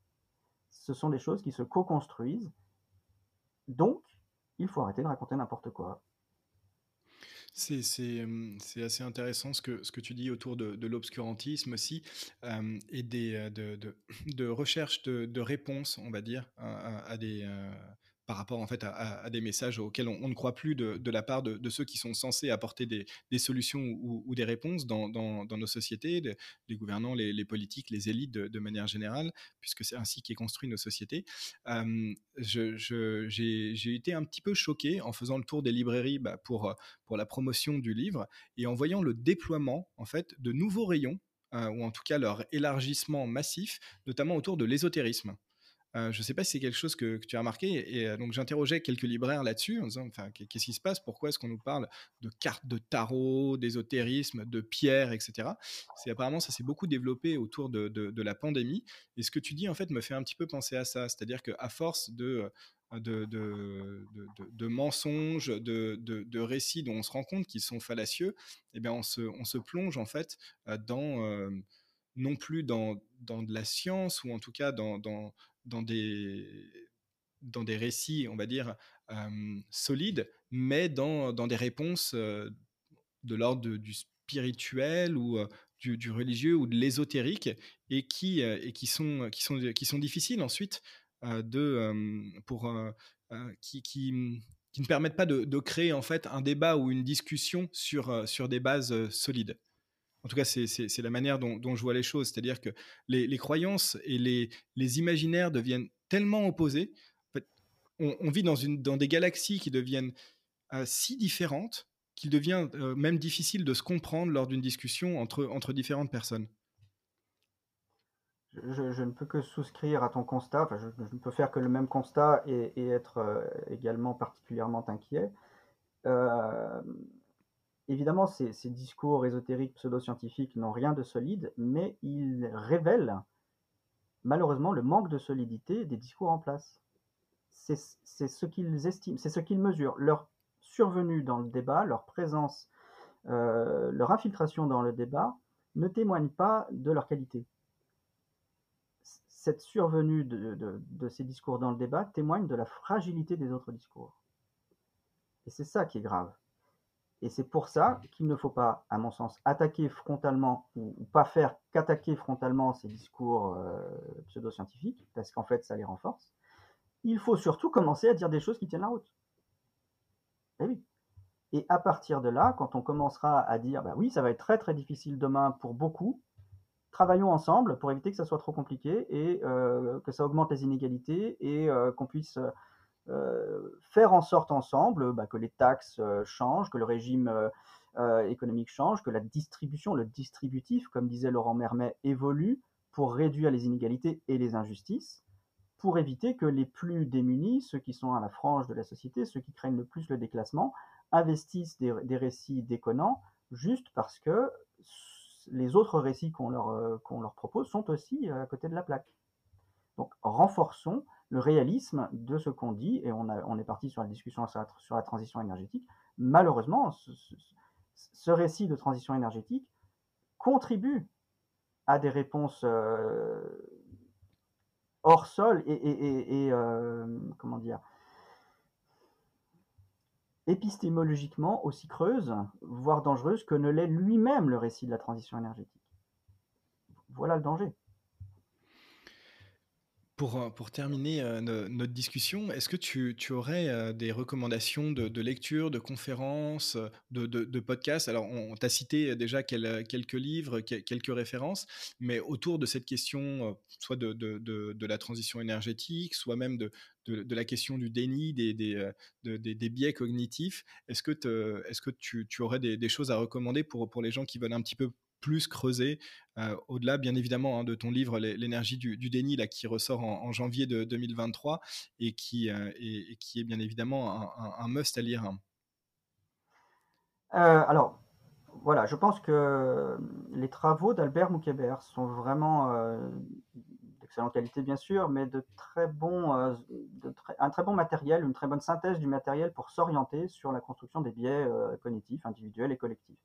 Ce sont des choses qui se co-construisent. Donc, il faut arrêter de raconter n'importe quoi. C'est assez intéressant ce que, tu dis autour de, l'obscurantisme aussi euh, et des, euh, de, de, de recherche de, réponses, on va dire, à, des, euh, par rapport en fait à, des messages auxquels on, ne croit plus de, la part de, ceux qui sont censés apporter des, solutions ou, des réponses dans, nos sociétés, les gouvernants, les, politiques, les élites de, manière générale, puisque c'est ainsi qu'est construit nos sociétés. J'ai été un petit peu choqué en faisant le tour des librairies bah, pour, pour la promotion du livre et en voyant le déploiement en fait de nouveaux rayons euh, ou en tout cas leur élargissement massif, notamment autour de l'ésotérisme. Euh, je ne sais pas si c'est quelque chose que, tu as remarqué. Et, euh, donc, j'interrogeais quelques libraires là-dessus en disant enfin, qu'est-ce qui se passe? Pourquoi est-ce qu'on nous parle de cartes de tarot, d'ésotérisme, de pierres, etc. Apparemment ça s'est beaucoup développé autour de, la pandémie. Et ce que tu dis, en fait, me fait un petit peu penser à ça. C'est-à-dire qu'à force de. De, de, mensonges, de, récits dont on se rend compte qu'ils sont fallacieux, eh bien on, se, on se plonge en fait euh, dans, non plus dans, dans de la science ou en tout cas dans, dans, dans des, dans des récits, on va dire, solides, mais dans, dans des réponses de l'ordre du spirituel ou du, religieux ou de l'ésotérique et qui, et qui, sont, qui, sont, qui sont difficiles ensuite de, pour, qui, qui, qui, ne permettent pas de, de, créer en fait un débat ou une discussion sur, sur des bases solides. En tout cas, c'est la manière dont, je vois les choses. C'est-à-dire que les, croyances et les, imaginaires deviennent tellement opposés. on, vit dans, des galaxies qui deviennent euh, si différentes qu'il devient euh, même difficile de se comprendre lors d'une discussion entre, différentes personnes. Je, ne peux que souscrire à ton constat. je, ne peux faire que le même constat et, être euh, également particulièrement inquiet. Évidemment, ces, discours ésotériques pseudo-scientifiques n'ont rien de solide, mais ils révèlent malheureusement le manque de solidité des discours en place. C'est ce qu'ils estiment, c'est ce qu'ils mesurent. Leur survenue dans le débat, leur présence, euh, leur infiltration dans le débat ne témoignent pas de leur qualité. Cette survenue de ces discours dans le débat témoigne de la fragilité des autres discours. Et c'est ça qui est grave. Et c'est pour ça qu'il ne faut pas, à mon sens, attaquer frontalement ou, pas faire qu'attaquer frontalement ces discours euh, pseudo-scientifiques, parce qu'en fait, ça les renforce. Il faut surtout commencer à dire des choses qui tiennent la route. Et eh. Et à partir de là, quand on commencera à dire, bah oui, ça va être très très difficile demain pour beaucoup, travaillons ensemble pour éviter que ça soit trop compliqué et euh, que ça augmente les inégalités et euh, qu'on puisse euh, faire en sorte ensemble bah, que les taxes euh, changent, que le régime euh, économique change, que la distribution, le distributif, comme disait Laurent Mermet, évolue pour réduire les inégalités et les injustices, pour éviter que les plus démunis, ceux qui sont à la frange de la société, ceux qui craignent le plus le déclassement, investissent des, récits déconnants juste parce que les autres récits qu'on leur propose sont aussi à côté de la plaque. Donc renforçons le réalisme de ce qu'on dit, et on, est parti sur la discussion sur la, transition énergétique. Malheureusement, ce, récit de transition énergétique contribue à des réponses euh, hors sol et, euh, comment dire épistémologiquement aussi creuse, voire dangereuse que ne l'est lui-même le récit de la transition énergétique. Voilà le danger. Pour, euh, pour terminer euh, notre discussion, est-ce que tu, aurais euh, des recommandations de, lecture, de conférences, de, podcasts? Alors, on, t'a cité déjà quelques livres, quelques références, mais autour de cette question, soit de, la transition énergétique, soit même de, la question du déni, des, biais cognitifs, est-ce que, tu, aurais des, choses à recommander pour les gens qui veulent un petit peu plus creuser au-delà, bien évidemment, hein, de ton livre L'énergie du, déni, là, qui ressort en, janvier de 2023 et qui, et, qui est bien évidemment un, must à lire. Euh, alors, voilà, je pense que les travaux d'Albert Moukébert sont vraiment d'excellente qualité, bien sûr, mais de très un très bon matériel, une très bonne synthèse du matériel pour s'orienter sur la construction des biais cognitifs, individuels et collectifs.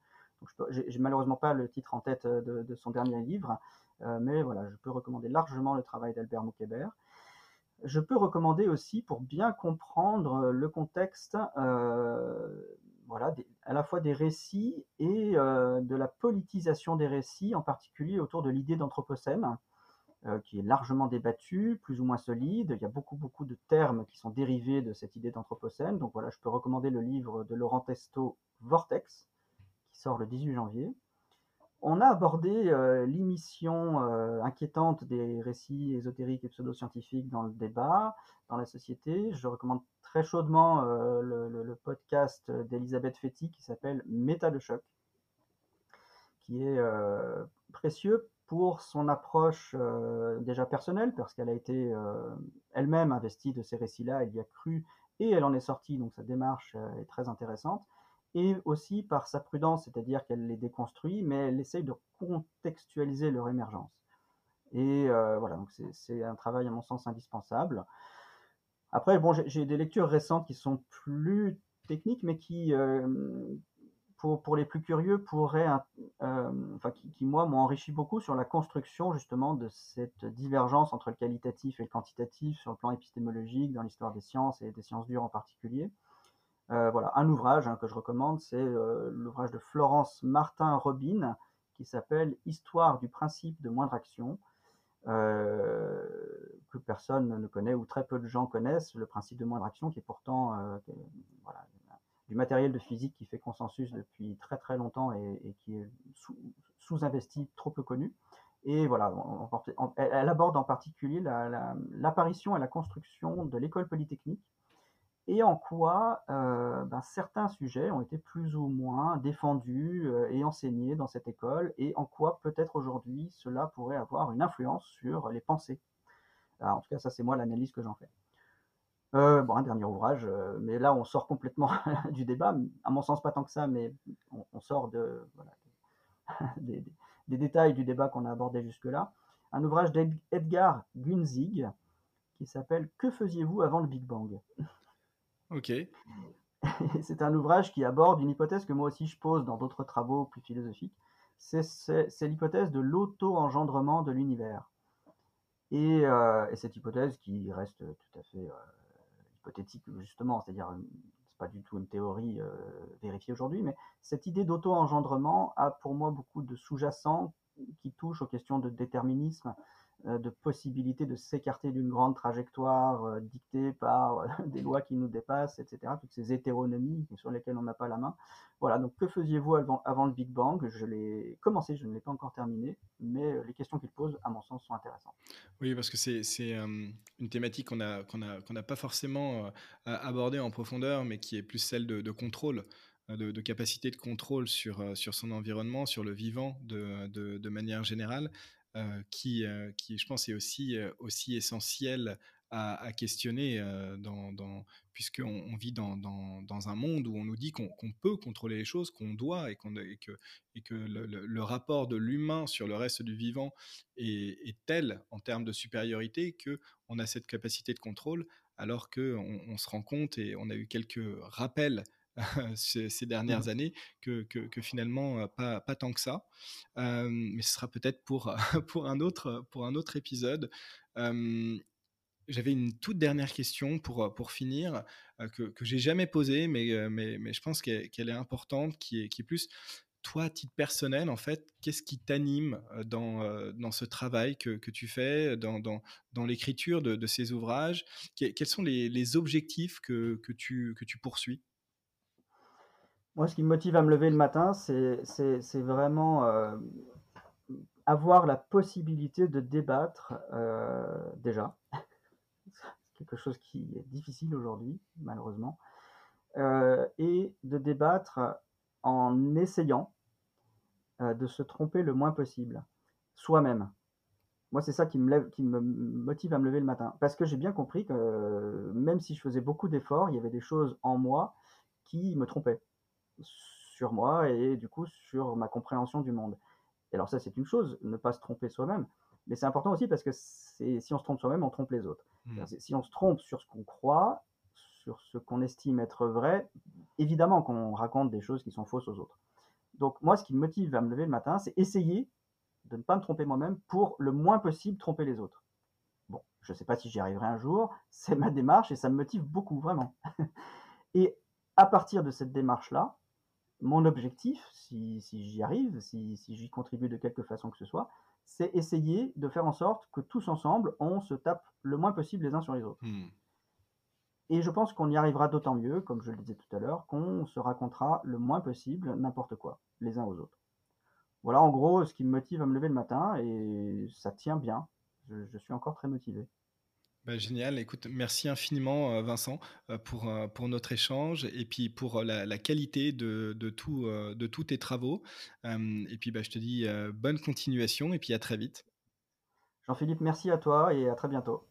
J'ai malheureusement pas le titre en tête euh, de, son dernier livre, euh, mais voilà, je peux recommander largement le travail d'Albert Moukébert. Je peux recommander aussi, pour bien comprendre le contexte, euh, voilà, à la fois des récits et de la politisation des récits, en particulier autour de l'idée d'anthropocène, qui est largement débattue, plus ou moins solide. Il y a beaucoup, beaucoup de termes qui sont dérivés de cette idée d'anthropocène. Donc voilà, je peux recommander le livre de Laurent Testo, Vortex, sort le 18 janvier. On a abordé euh, l'émission euh, inquiétante des récits ésotériques et pseudo-scientifiques dans le débat, dans la société. Je recommande très chaudement euh, le, podcast d'Elisabeth Fetty qui s'appelle Méta de choc, qui est précieux pour son approche déjà personnelle, parce qu'elle a été elle-même investie de ces récits-là, elle y a cru et elle en est sortie, donc sa démarche est très intéressante et aussi par sa prudence, c'est-à-dire qu'elle les déconstruit, mais elle essaye de contextualiser leur émergence. Et euh, voilà, donc c'est un travail à mon sens indispensable. Après, bon, j'ai des lectures récentes qui sont plus techniques, mais qui, euh, pour, pour, les plus curieux, pourraient, euh, enfin, qui, qui, moi, m'ont enrichi beaucoup sur la construction justement de cette divergence entre le qualitatif et le quantitatif sur le plan épistémologique, dans l'histoire des sciences et des sciences dures en particulier. Euh, voilà, un ouvrage hein, que je recommande, c'est euh, l'ouvrage de Florence Martin Robin qui s'appelle Histoire du principe de moindre action, euh, que personne ne connaît ou très peu de gens connaissent, le principe de moindre action qui est pourtant du matériel de physique qui fait consensus depuis très très longtemps et, qui est sous-investi, trop peu connu. Et voilà, elle, aborde en particulier l'apparition et la construction de l'école polytechnique et en quoi euh, ben, certains sujets ont été plus ou moins défendus euh, et enseignés dans cette école, et en quoi peut-être aujourd'hui cela pourrait avoir une influence sur les pensées. en tout cas, ça c'est moi l'analyse que j'en fais. Euh, bon, un dernier ouvrage, mais là on sort complètement [LAUGHS] du débat, à mon sens pas tant que ça, mais on, sort [LAUGHS] des, détails du débat qu'on a abordé jusque-là. Un ouvrage d'Edgar Gunzig qui s'appelle Que faisiez-vous avant le Big Bang? Ok. [LAUGHS] c'est un ouvrage qui aborde une hypothèse que moi aussi je pose dans d'autres travaux plus philosophiques. C'est l'hypothèse de l'auto-engendrement de l'univers. Euh, et, cette hypothèse qui reste tout à fait euh, hypothétique justement, c'est-à-dire c'est pas du tout une théorie euh, vérifiée aujourd'hui, mais cette idée d'auto-engendrement a pour moi beaucoup de sous-jacents qui touchent aux questions de déterminisme, euh, de possibilité de s'écarter d'une grande trajectoire euh, dictée par euh, [LAUGHS] des lois qui nous dépassent, etc. Toutes ces hétéronomies sur lesquelles on n'a pas la main. Voilà, donc que faisiez-vous avant, avant, le Big Bang? Je l'ai commencé, je ne l'ai pas encore terminé, mais les questions qu'il pose, à mon sens, sont intéressantes. Oui, parce que c'est une thématique qu'on n'a pas forcément abordée en profondeur, mais qui est plus celle de, contrôle. De, capacité de contrôle sur, sur son environnement, sur le vivant de, de, manière générale, euh, qui, euh, qui, je pense, est aussi, euh, aussi essentiel à, questionner, dans, puisqu'on on vit dans, dans, un monde où on nous dit qu'on peut contrôler les choses, qu'on doit, et, qu'on et, que, et que le, rapport de l'humain sur le reste du vivant est, est tel en termes de supériorité qu'on a cette capacité de contrôle, alors qu'on on se rend compte, et on a eu quelques rappels [LAUGHS] ces, dernières mmh. années que, que, finalement euh, pas, pas, tant que ça. mais ce sera peut-être pour, [LAUGHS] pour, un autre, pour un autre épisode. J'avais une toute dernière question pour, pour finir, que, que j'ai jamais posée, mais, mais, mais je pense qu'elle est importante, qui est, qui est plus toi, à titre personnel, en fait, qu'est-ce qui t'anime euh, dans, euh, dans ce travail que, que tu fais, dans, dans, dans l'écriture de, de, ces ouvrages? Quels sont les, les objectifs que, que, tu, que tu poursuis? Moi, ce qui me motive à me lever le matin, c'est vraiment euh, avoir la possibilité de débattre euh, déjà. [LAUGHS] quelque chose qui est difficile aujourd'hui, malheureusement, euh, et de débattre en essayant de se tromper le moins possible, soi-même. Moi, c'est ça qui me, qui me motive à me lever le matin. Parce que j'ai bien compris que même si je faisais beaucoup d'efforts, il y avait des choses en moi qui me trompaient sur moi et du coup sur ma compréhension du monde. Et alors ça, c'est une chose, ne pas se tromper soi-même. Mais c'est important aussi parce que si on se trompe soi-même, on trompe les autres. Mmh. Si on se trompe sur ce qu'on croit, sur ce qu'on estime être vrai, évidemment qu'on raconte des choses qui sont fausses aux autres. Donc moi, ce qui me motive à me lever le matin, c'est essayer de ne pas me tromper moi-même pour le moins possible tromper les autres. Bon, je ne sais pas si j'y arriverai un jour, [LAUGHS] c'est ma démarche et ça me motive beaucoup, vraiment. [LAUGHS] et à partir de cette démarche-là, mon objectif, si, j'y arrive, si, j'y contribue de quelque façon que ce soit, c'est essayer de faire en sorte que tous ensemble, on se tape le moins possible les uns sur les autres. Hmm. Et je pense qu'on y arrivera d'autant mieux, comme je le disais tout à l'heure, qu'on se racontera le moins possible n'importe quoi, les uns aux autres. Voilà en gros ce qui me motive à me lever le matin, et ça tient bien. Je, suis encore très motivé. Bah, génial, écoute, merci infiniment euh, Vincent euh, pour, euh, pour notre échange et puis pour la, qualité de tous tes travaux. Et puis bah, je te dis bonne continuation et puis à très vite. Jean-Philippe, merci à toi et à très bientôt.